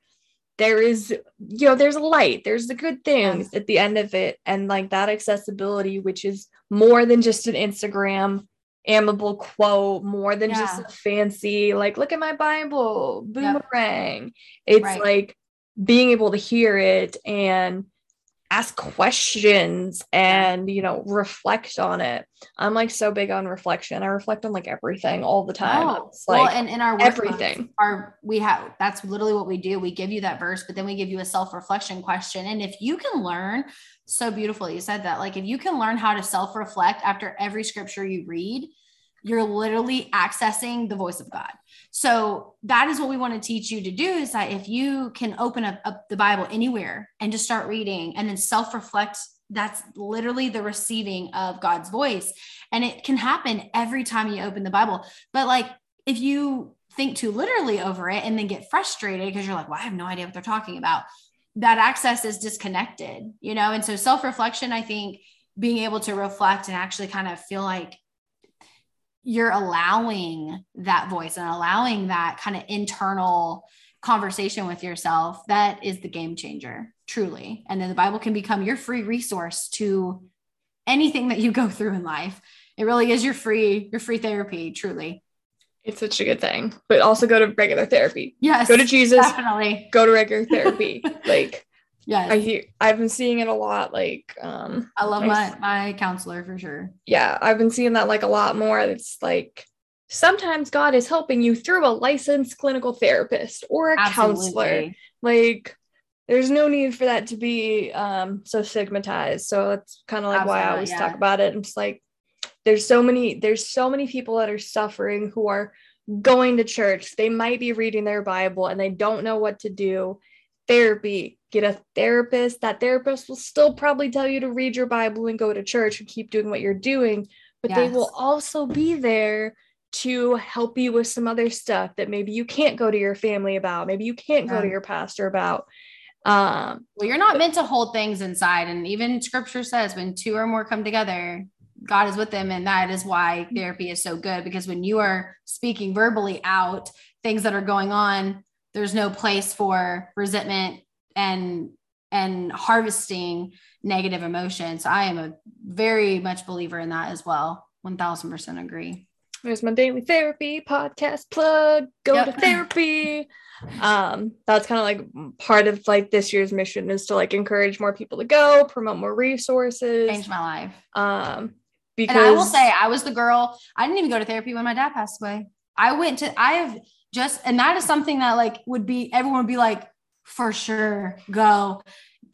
there is you know there's a light there's the good things at the end of it and like that accessibility which is more than just an instagram amiable quote more than just a fancy like look at my bible boomerang. It's Right. like being able to hear it and ask questions and you know reflect on it i'm like so big on reflection i reflect on like everything all the time Oh, it's well, and in our everything. are we have that's literally what we do. We give you that verse, but then we give you a self-reflection question. And if you can learn, so beautiful, you said that. Like if you can learn how to self-reflect after every scripture you read, you're literally accessing the voice of God. So that is what we want to teach you to do is that if you can open up, up the Bible anywhere and just start reading and then self-reflect that's literally the receiving of God's voice. And it can happen every time you open the Bible. But like if you think too literally over it and then get frustrated because you're like, well, I have no idea what they're talking about, that access is disconnected, you know? And so self reflection, I think being able to reflect and actually kind of feel like you're allowing that voice and allowing that kind of internal conversation with yourself that is the game changer truly. And then the bible can become your free resource to anything that you go through in life. It really is your free your free therapy truly. It's such a good thing but also go to regular therapy. Yes go to jesus. definitely. Go to regular therapy. Like yes. I hear i've been seeing it a lot like um i love my- my counselor for sure. Yeah i've been seeing that like a lot more. It's like sometimes god is helping you through a licensed clinical therapist or a counselor. Like there's no need for that to be um so stigmatized. So that's kind of like why i always yeah. talk about it. And it's like there's so many there's so many people that are suffering who are going to church. They might be reading their bible and they don't know what to do therapy get a therapist that therapist will still probably tell you to read your bible and go to church and keep doing what you're doing but they will also be there to help you with some other stuff that maybe you can't go to your family about maybe you can't go to your pastor about um Well, you're not meant to hold things inside. And even scripture says when two or more come together, God is with them. And that is why therapy is so good because when you are speaking verbally out things that are going on, there's no place for resentment and and harvesting negative emotions. I am a very much believer in that as well. 1000% agree. there's my daily therapy podcast plug go Yep. to therapy um that's kind of like part of like this year's mission is to like encourage more people to go promote more resources Change my life. um because And I will say, I was the girl. I didn't even go to therapy when my dad passed away. I went to, I have just, and that is something that like would be, everyone would be like, for sure, go.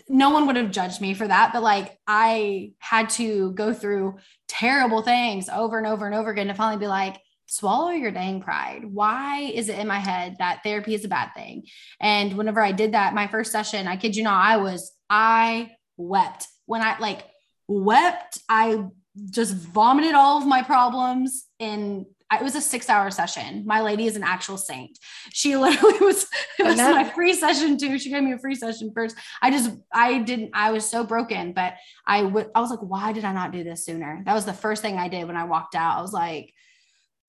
No one would have judged me for that, but like I had to go through terrible things over and over and over again to finally be like, swallow your dang pride. Why is it in my head that therapy is a bad thing? And whenever I did that, my first session, I kid you not, I was, I wept when I like wept. I just vomited all of my problems in it was a six hour session. My lady is an actual saint. She literally was, it was my free session too. She gave me a free session first. I just, I didn't, I was so broken, but I would, I was like, why did I not do this sooner? That was the first thing I did when I walked out. I was like,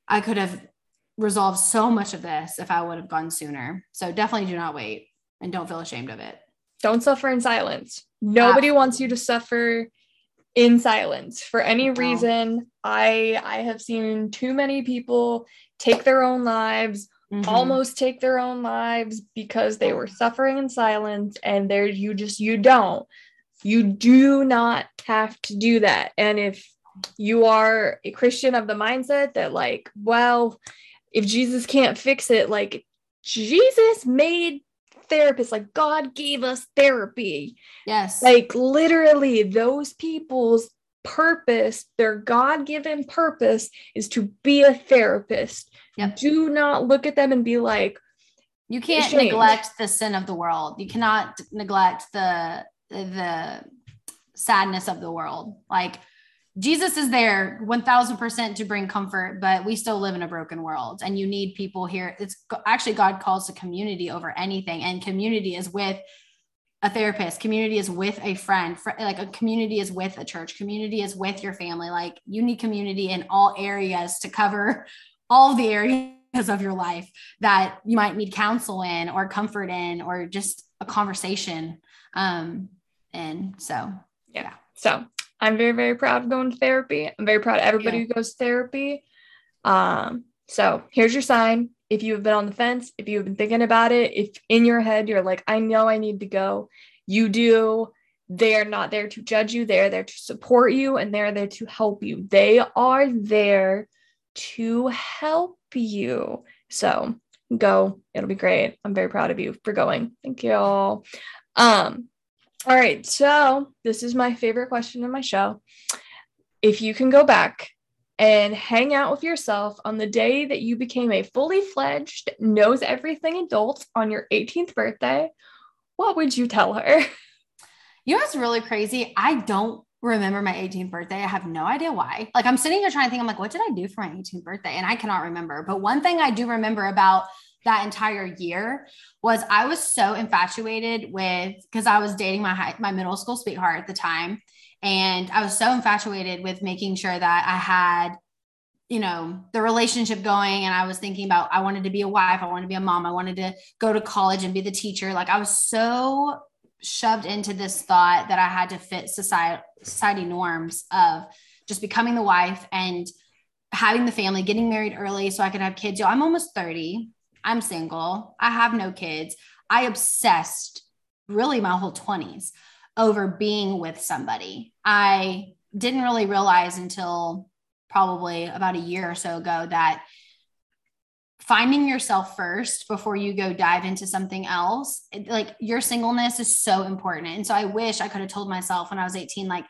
I could have resolved so much of this if I would have gone sooner. So definitely do not wait and don't feel ashamed of it. don't suffer in silence nobody wants you to suffer in silence for any reason i i have seen too many people take their own lives Mhm. almost take their own lives because they were suffering in silence and there you just you don't you do not have to do that and if you are a christian of the mindset that like well if jesus can't fix it like jesus made therapists like god gave us therapy Yes. like literally those people's purpose their god-given purpose is to be a therapist Yep. do not look at them and be like you can't ashamed. neglect the sin of the world you cannot neglect the the sadness of the world like jesus is there 1000% to bring comfort but we still live in a broken world and you need people here it's actually god calls to community over anything and community is with a therapist. Community is with a friend fr- like a community is with a church. Community is with your family. Like you need community in all areas to cover all the areas of your life that you might need counsel in or comfort in or just a conversation. Um and so yeah. so i'm very very proud of going to therapy. I'm very proud of everybody you. who goes to therapy. Um so here's your sign if you have been on the fence if you have been thinking about it if in your head you're like i know i need to go you do. They are not there to judge you. They are there to support you and they're there to help you. They are there to help you. So go. It'll be great. I'm very proud of you for going. Thank you all. Um all right. So this is my favorite question in my show. If you can go back and hang out with yourself on the day that you became a fully fledged knows everything adult on your 18th birthday what would you tell her You know what's really crazy? I don't remember my 18th birthday. I have no idea why. Like I'm sitting here trying to think, I'm like, what did I do for my 18th birthday? And I cannot remember. But one thing I do remember about that entire year was I was so infatuated with because I was dating my high, my middle school sweetheart at the time. And I was so infatuated with making sure that I had you know the relationship going. And i was thinking about i wanted to be a wife. I wanted to be a mom. I wanted to go to college and be the teacher. Like i was so shoved into this thought that i had to fit society society norms of just becoming the wife and having the family getting married early so i could have kids. Yo, i'm almost 30 i'm single. I have no kids. I obsessed really my whole 20s over being with somebody. I didn't really realize until probably about a year or so ago that finding yourself first before you go dive into something else it, like your singleness is so important. And so i wish i could have told myself when i was 18 like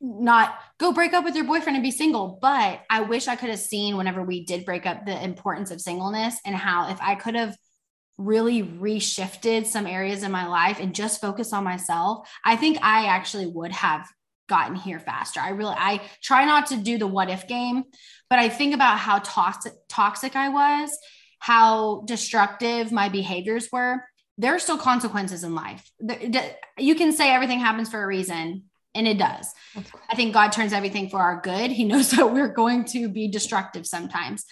not go break up with your boyfriend and be single. But i wish i could have seen whenever we did break up the importance of singleness and how if i could have really reshifted some areas in my life and just focus on myself i think i actually would have gotten here faster. I really I try not to do the what if game, but I think about how toxic toxic I was, how destructive my behaviors were. There are still consequences in life. You can say everything happens for a reason, and it does. I think God turns everything for our good. He knows that we're going to be destructive sometimes.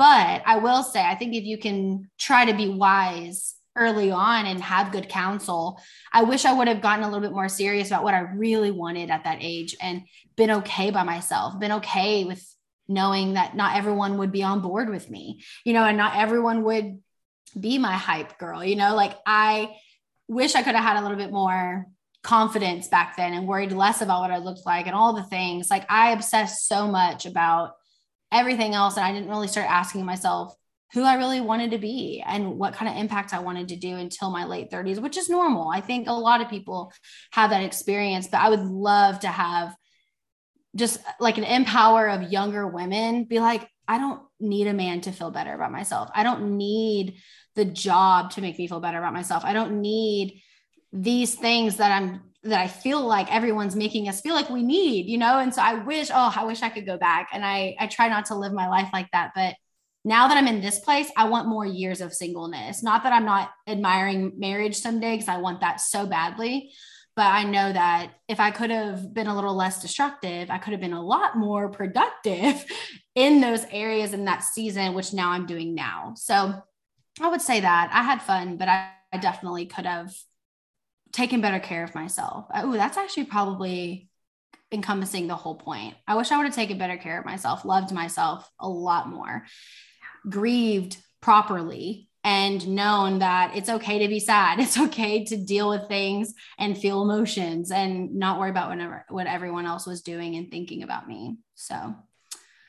But I will say, I think if you can try to be wise early on and have good counsel. I wish I would have gotten a little bit more serious about what I really wanted at that age and been okay by myself, been okay with knowing that not everyone would be on board with me, you know, and not everyone would be my hype girl, you know, like I wish I could have had a little bit more confidence back then and worried less about what I looked like and all the things. Like I obsessed so much about everything else and I didn't really start asking myself who I really wanted to be and what kind of impact I wanted to do until my late 30s, which is normal. I think a lot of people have that experience, but I would love to have just like an empower of younger women be like, I don't need a man to feel better about myself. I don't need the job to make me feel better about myself. I don't need these things that I'm that I feel like everyone's making us feel like we need, you know? And so I wish, oh, I wish I could go back. And I I try not to live my life like that, but now that I'm in this place, I want more years of singleness. Not that I'm not admiring marriage someday, because I want that so badly. But I know that if I could have been a little less destructive, I could have been a lot more productive in those areas in that season, which now I'm doing now. So I would say that I had fun, but I, I definitely could have taken better care of myself. Oh, that's actually probably encompassing the whole point. I wish I would have taken better care of myself, loved myself a lot more grieved properly and known that it's okay to be sad. It's okay to deal with things and feel emotions and not worry about whatever what everyone else was doing and thinking about me. So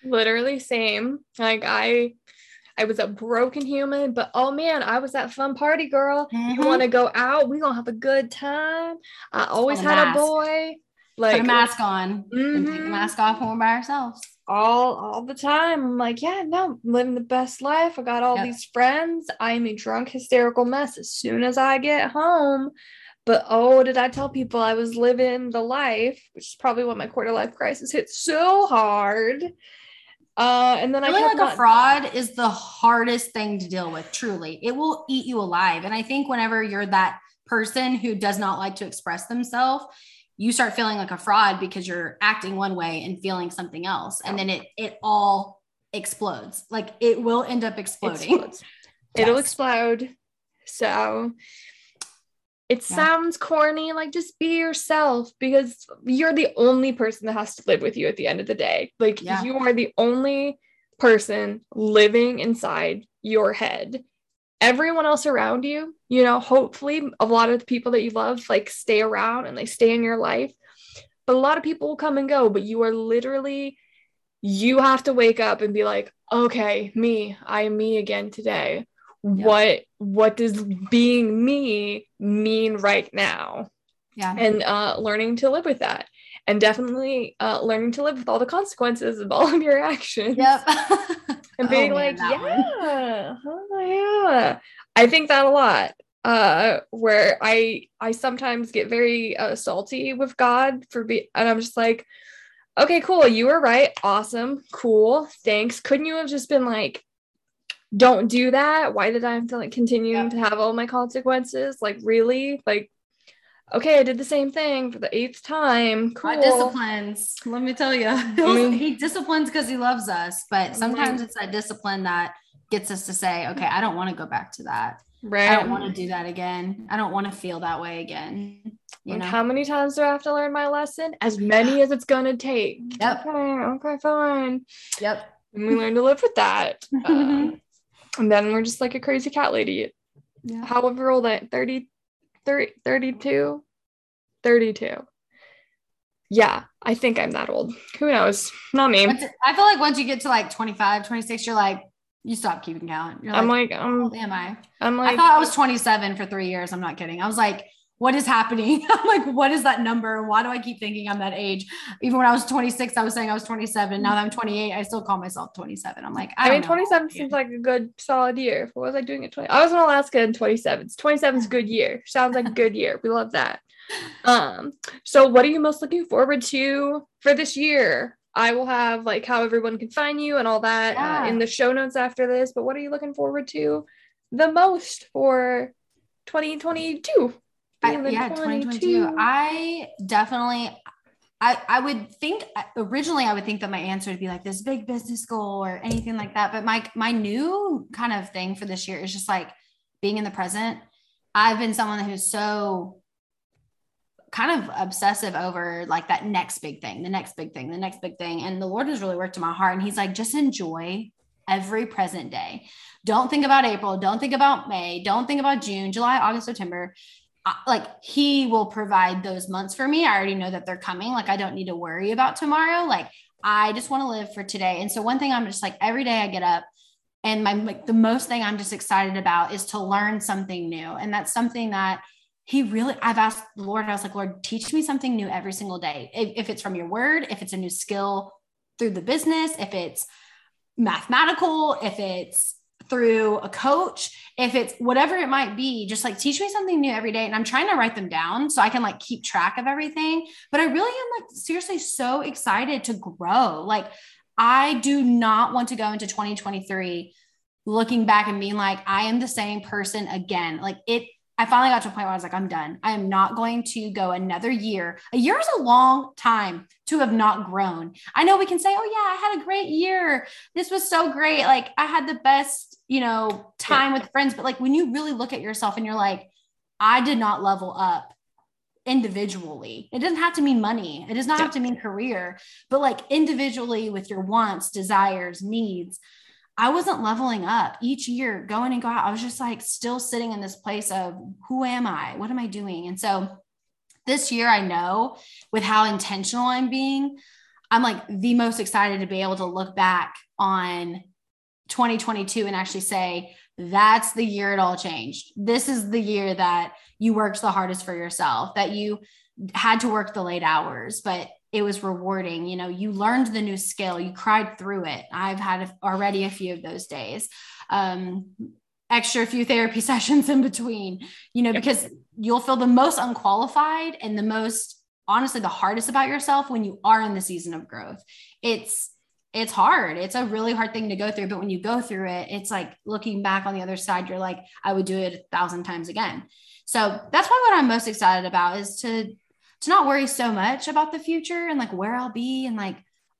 literally same. Like I I was a broken human, but oh man, I was that fun party girl. Mm-hmm. You want to go out? We gonna have a good time. I always had a, a boy. Like Put a mask on mm-hmm. and take the mm-hmm. mask off when we're by ourselves all all the time. I'm like, yeah, no, I'm living the best life. I got all yep. these friends. I am a drunk, hysterical mess as soon as I get home. But oh, did I tell people I was living the life, which is probably what my quarter life crisis hit so hard. Uh, and then Feeling I feel like not- a fraud is the hardest thing to deal with. Truly, it will eat you alive. And I think whenever you're that person who does not like to express themselves, you start feeling like a fraud because you're acting one way and feeling something else and then it it all explodes like it will end up exploding yes. it'll explode so it yeah. sounds corny like just be yourself because you're the only person that has to live with you at the end of the day like yeah. you are the only person living inside your head everyone else around you, you know, hopefully a lot of the people that you love like stay around and they stay in your life. But a lot of people will come and go, but you are literally you have to wake up and be like, okay, me, I am me again today. Yeah. What what does being me mean right now? Yeah. And uh learning to live with that and definitely uh, learning to live with all the consequences of all of your actions. Yep. and being oh, like, man, yeah, oh, yeah. I think that a lot. uh where I I sometimes get very uh, salty with God for be and I'm just like okay cool you were right awesome cool thanks couldn't you have just been like don't do that why did I have to like continue Yeah. to have all my consequences like really like okay I did the same thing for the eighth time cool God disciplines. Let me tell you, mean- he disciplines because he loves us. But sometimes it's that discipline that gets us to say, "Okay, I don't want to go back to that. right I don't want to do that again. I don't want to feel that way again." You Like, know, how many times do I have to learn my lesson? As many as it's gonna take. Yep. Okay, okay, fine. yep. And we learn to live with that. Um, and then we're just like a crazy cat lady. Yeah. However old I 30, 30 32, 32. Yeah, I think I'm that old. Who knows? Not me. I feel like once you get to like 25, 26, you're like, you stop keeping count. You're I'm like, like, um, how I'm, I? I'm like I thought I was 27 for three years. I'm not kidding. I was like, what is happening? I'm like, what is that number? Why do I keep thinking I'm that age? Even when I was 26, I was saying I was 27. Now that I'm 28, I still call myself 27. I'm like, I, I mean, don't know. 27 seems like a good solid year. What was I doing at 20? I was in Alaska in 27. 27 is good year. Sounds like a good year. We love that. Um, so what are you most looking forward to for this year? I will have like how everyone can find you and all that uh, in the show notes after this. But what are you looking forward to the most for 2022? I, yeah, 2022. I definitely, I, I would think originally I would think that my answer would be like this big business goal or anything like that. But my, my new kind of thing for this year is just like being in the present. I've been someone who's so kind of obsessive over like that next big thing, the next big thing, the next big thing. And the Lord has really worked to my heart. And he's like, just enjoy every present day. Don't think about April. Don't think about May. Don't think about June, July, August, September. Like he will provide those months for me. I already know that they're coming. Like I don't need to worry about tomorrow. Like I just want to live for today. And so one thing I'm just like every day I get up and my like the most thing I'm just excited about is to learn something new. And that's something that he really I've asked the Lord, I was like, Lord, teach me something new every single day. If, if it's from your word, if it's a new skill through the business, if it's mathematical, if it's through a coach, if it's whatever it might be, just like teach me something new every day. And I'm trying to write them down so I can like keep track of everything. But I really am like seriously so excited to grow. Like, I do not want to go into 2023 looking back and being like, I am the same person again. Like, it, I finally got to a point where I was like, I'm done. I am not going to go another year. A year is a long time to have not grown. I know we can say, oh, yeah, I had a great year. This was so great. Like, I had the best, you know, time with friends. But like, when you really look at yourself and you're like, I did not level up individually. It doesn't have to mean money, it does not have to mean career, but like individually with your wants, desires, needs. I wasn't leveling up each year, going and go out. I was just like still sitting in this place of who am I? What am I doing? And so this year, I know with how intentional I'm being, I'm like the most excited to be able to look back on 2022 and actually say, that's the year it all changed. This is the year that you worked the hardest for yourself, that you had to work the late hours, but it was rewarding. You know, you learned the new skill, you cried through it. I've had a- already a few of those days. Um, extra few therapy sessions in between, you know, Yep. because you'll feel the most unqualified and the most honestly the hardest about yourself when you are in the season of growth. It's it's hard. It's a really hard thing to go through, but when you go through it, it's like looking back on the other side, you're like, I would do it a thousand times again. So that's why what I'm most excited about is to to not worry so much about the future and like where I'll be and like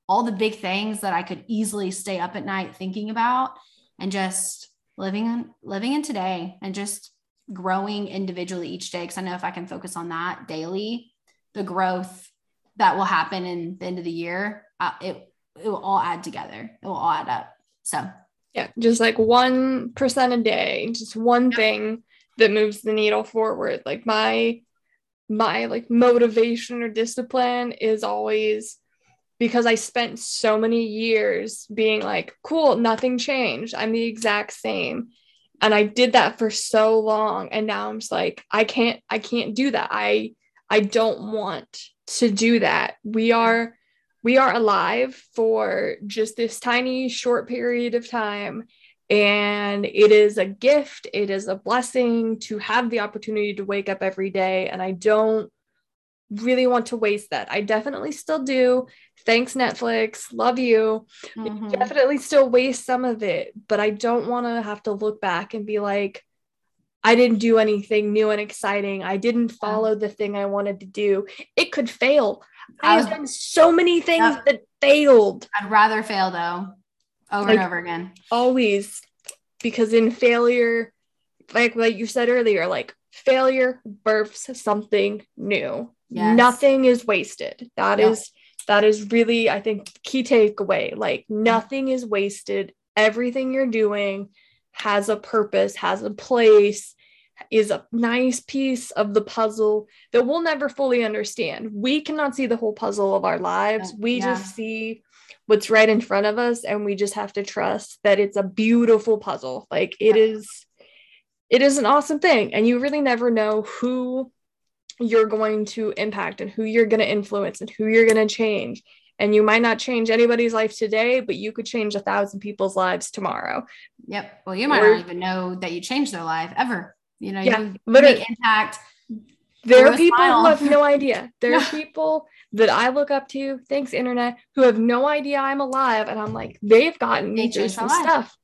all the big things that I could easily stay up at night thinking about and just living in living in today and just growing individually each day. Cause I know if I can focus on that daily, the growth that will happen in the end of the year, uh, it it will all add together. It will all add up. So Yeah, just like one percent a day, just one thing that moves the needle forward. Like my my like motivation or discipline is always because I spent so many years being like, cool, nothing changed. I'm the exact same. And I did that for so long. And now I'm just like, I can't, I can't do that. I I don't want to do that. We are we are alive for just this tiny short period of time And it is a gift, it is a blessing to have the opportunity to wake up every day. And I don't really want to waste that. I definitely still do. Thanks, Netflix. Love you. Mm-hmm. Definitely still waste some of it, but I don't want to have to look back and be like, I didn't do anything new and exciting. I didn't follow the thing I wanted to do. It could fail. I've done so many things that failed. I'd rather fail though, over like, and over again. Always, because in failure, like like you said earlier, like failure births something new. Yes. Nothing is wasted. That yep. is that is really, I think, key takeaway. Like nothing is wasted. Everything you're doing has a purpose, has a place, is a nice piece of the puzzle that we'll never fully understand. We cannot see the whole puzzle of our lives. Uh, we yeah. just see what's right in front of us and we just have to trust that it's a beautiful puzzle. Like it yeah. is it is an awesome thing and you really never know who you're going to impact and who you're going to influence and who you're going to change and you might not change anybody's life today but you could change a thousand people's lives tomorrow yep well you might or, not even know that you changed their life ever you know yeah, you make impact there are people smile. who have no idea there are people that i look up to thanks internet who have no idea i'm alive and i'm like they've gotten me through some stuff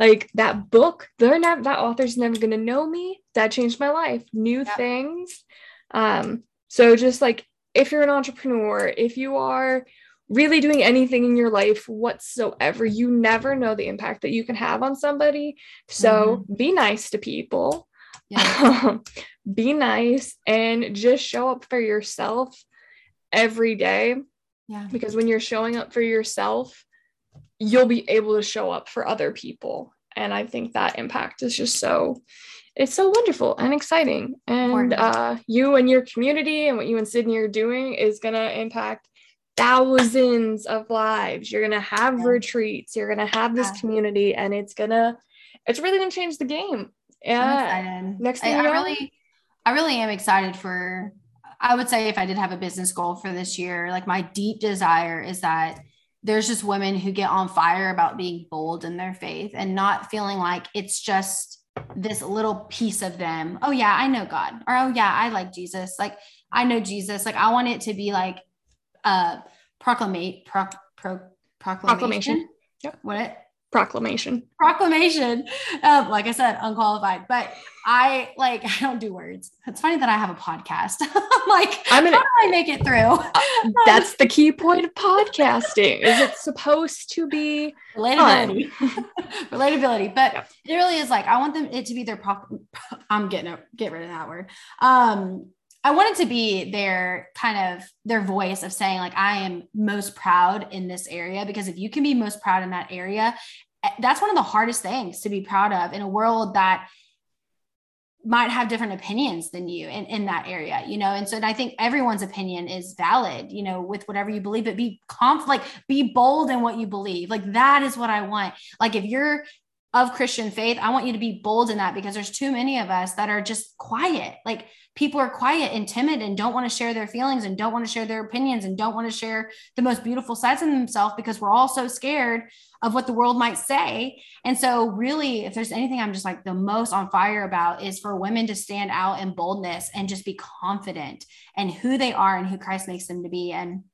like that book they're never that author's never going to know me that changed my life new yep. things um so just like if you're an entrepreneur if you are really doing anything in your life whatsoever, you never know the impact that you can have on somebody. So mm-hmm. be nice to people. Yeah. be nice and just show up for yourself every day. Yeah. Because when you're showing up for yourself, you'll be able to show up for other people. And I think that impact is just so it's so wonderful and exciting. And uh, you and your community and what you and Sydney are doing is gonna impact thousands of lives. You're gonna have yeah. retreats. You're gonna have this yeah. community, and it's gonna, it's really gonna change the game. Yeah. Next thing I, I really, I really am excited for. I would say if I did have a business goal for this year, like my deep desire is that there's just women who get on fire about being bold in their faith and not feeling like it's just this little piece of them. Oh yeah, I know God. Or oh yeah, I like Jesus. Like I know Jesus. Like I want it to be like uh, proclamate pro, pro, proclamation. proclamation. Yep. What? Proclamation. Proclamation. Um, like I said, unqualified. But I like I don't do words. It's funny that I have a podcast. I'm like, I'm gonna, how do I make it through? Uh, that's the key point of podcasting. Is it supposed to be relatability? relatability. But yeah. it really is like I want them it to be their pro- I'm getting a, get rid of that word. Um I wanted to be their kind of their voice of saying like I am most proud in this area because if you can be most proud in that area, eh, that's one of the hardest things to be proud of in a world that might have different opinions than you in, in that area, you know? And so and I think everyone's opinion is valid, you know, with whatever you believe, but be conf like be bold in what you believe. Like that is what I want. Like if you're of Christian faith, I want you to be bold in that because there's too many of us that are just quiet. Like people are quiet and timid and don't want to share their feelings and don't want to share their opinions and don't want to share the most beautiful sides of themselves because we're all so scared of what the world might say. And so, really, if there's anything I'm just like the most on fire about, is for women to stand out in boldness and just be confident and who they are and who Christ makes them to be. And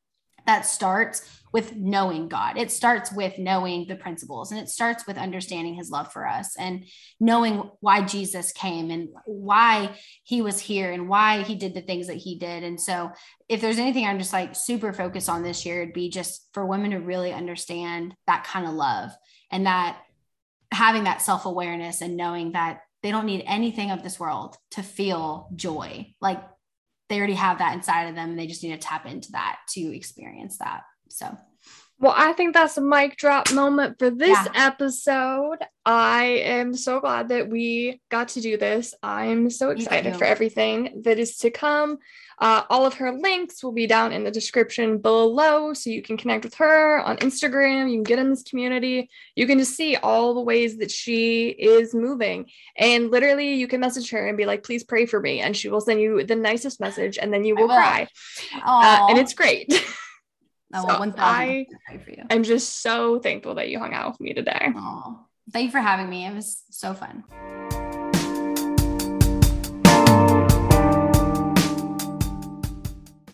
that starts with knowing God. It starts with knowing the principles and it starts with understanding his love for us and knowing why Jesus came and why he was here and why he did the things that he did. And so, if there's anything I'm just like super focused on this year, it'd be just for women to really understand that kind of love and that having that self awareness and knowing that they don't need anything of this world to feel joy. Like they already have that inside of them and they just need to tap into that to experience that. So, well, I think that's a mic drop moment for this yeah. episode. I am so glad that we got to do this. I'm so excited for everything that is to come. Uh, all of her links will be down in the description below so you can connect with her on Instagram. You can get in this community. You can just see all the ways that she is moving. And literally, you can message her and be like, please pray for me. And she will send you the nicest message and then you will, will. cry. Uh, and it's great. Oh, so 1, I am just so thankful that you hung out with me today. Oh, Thank you for having me. It was so fun.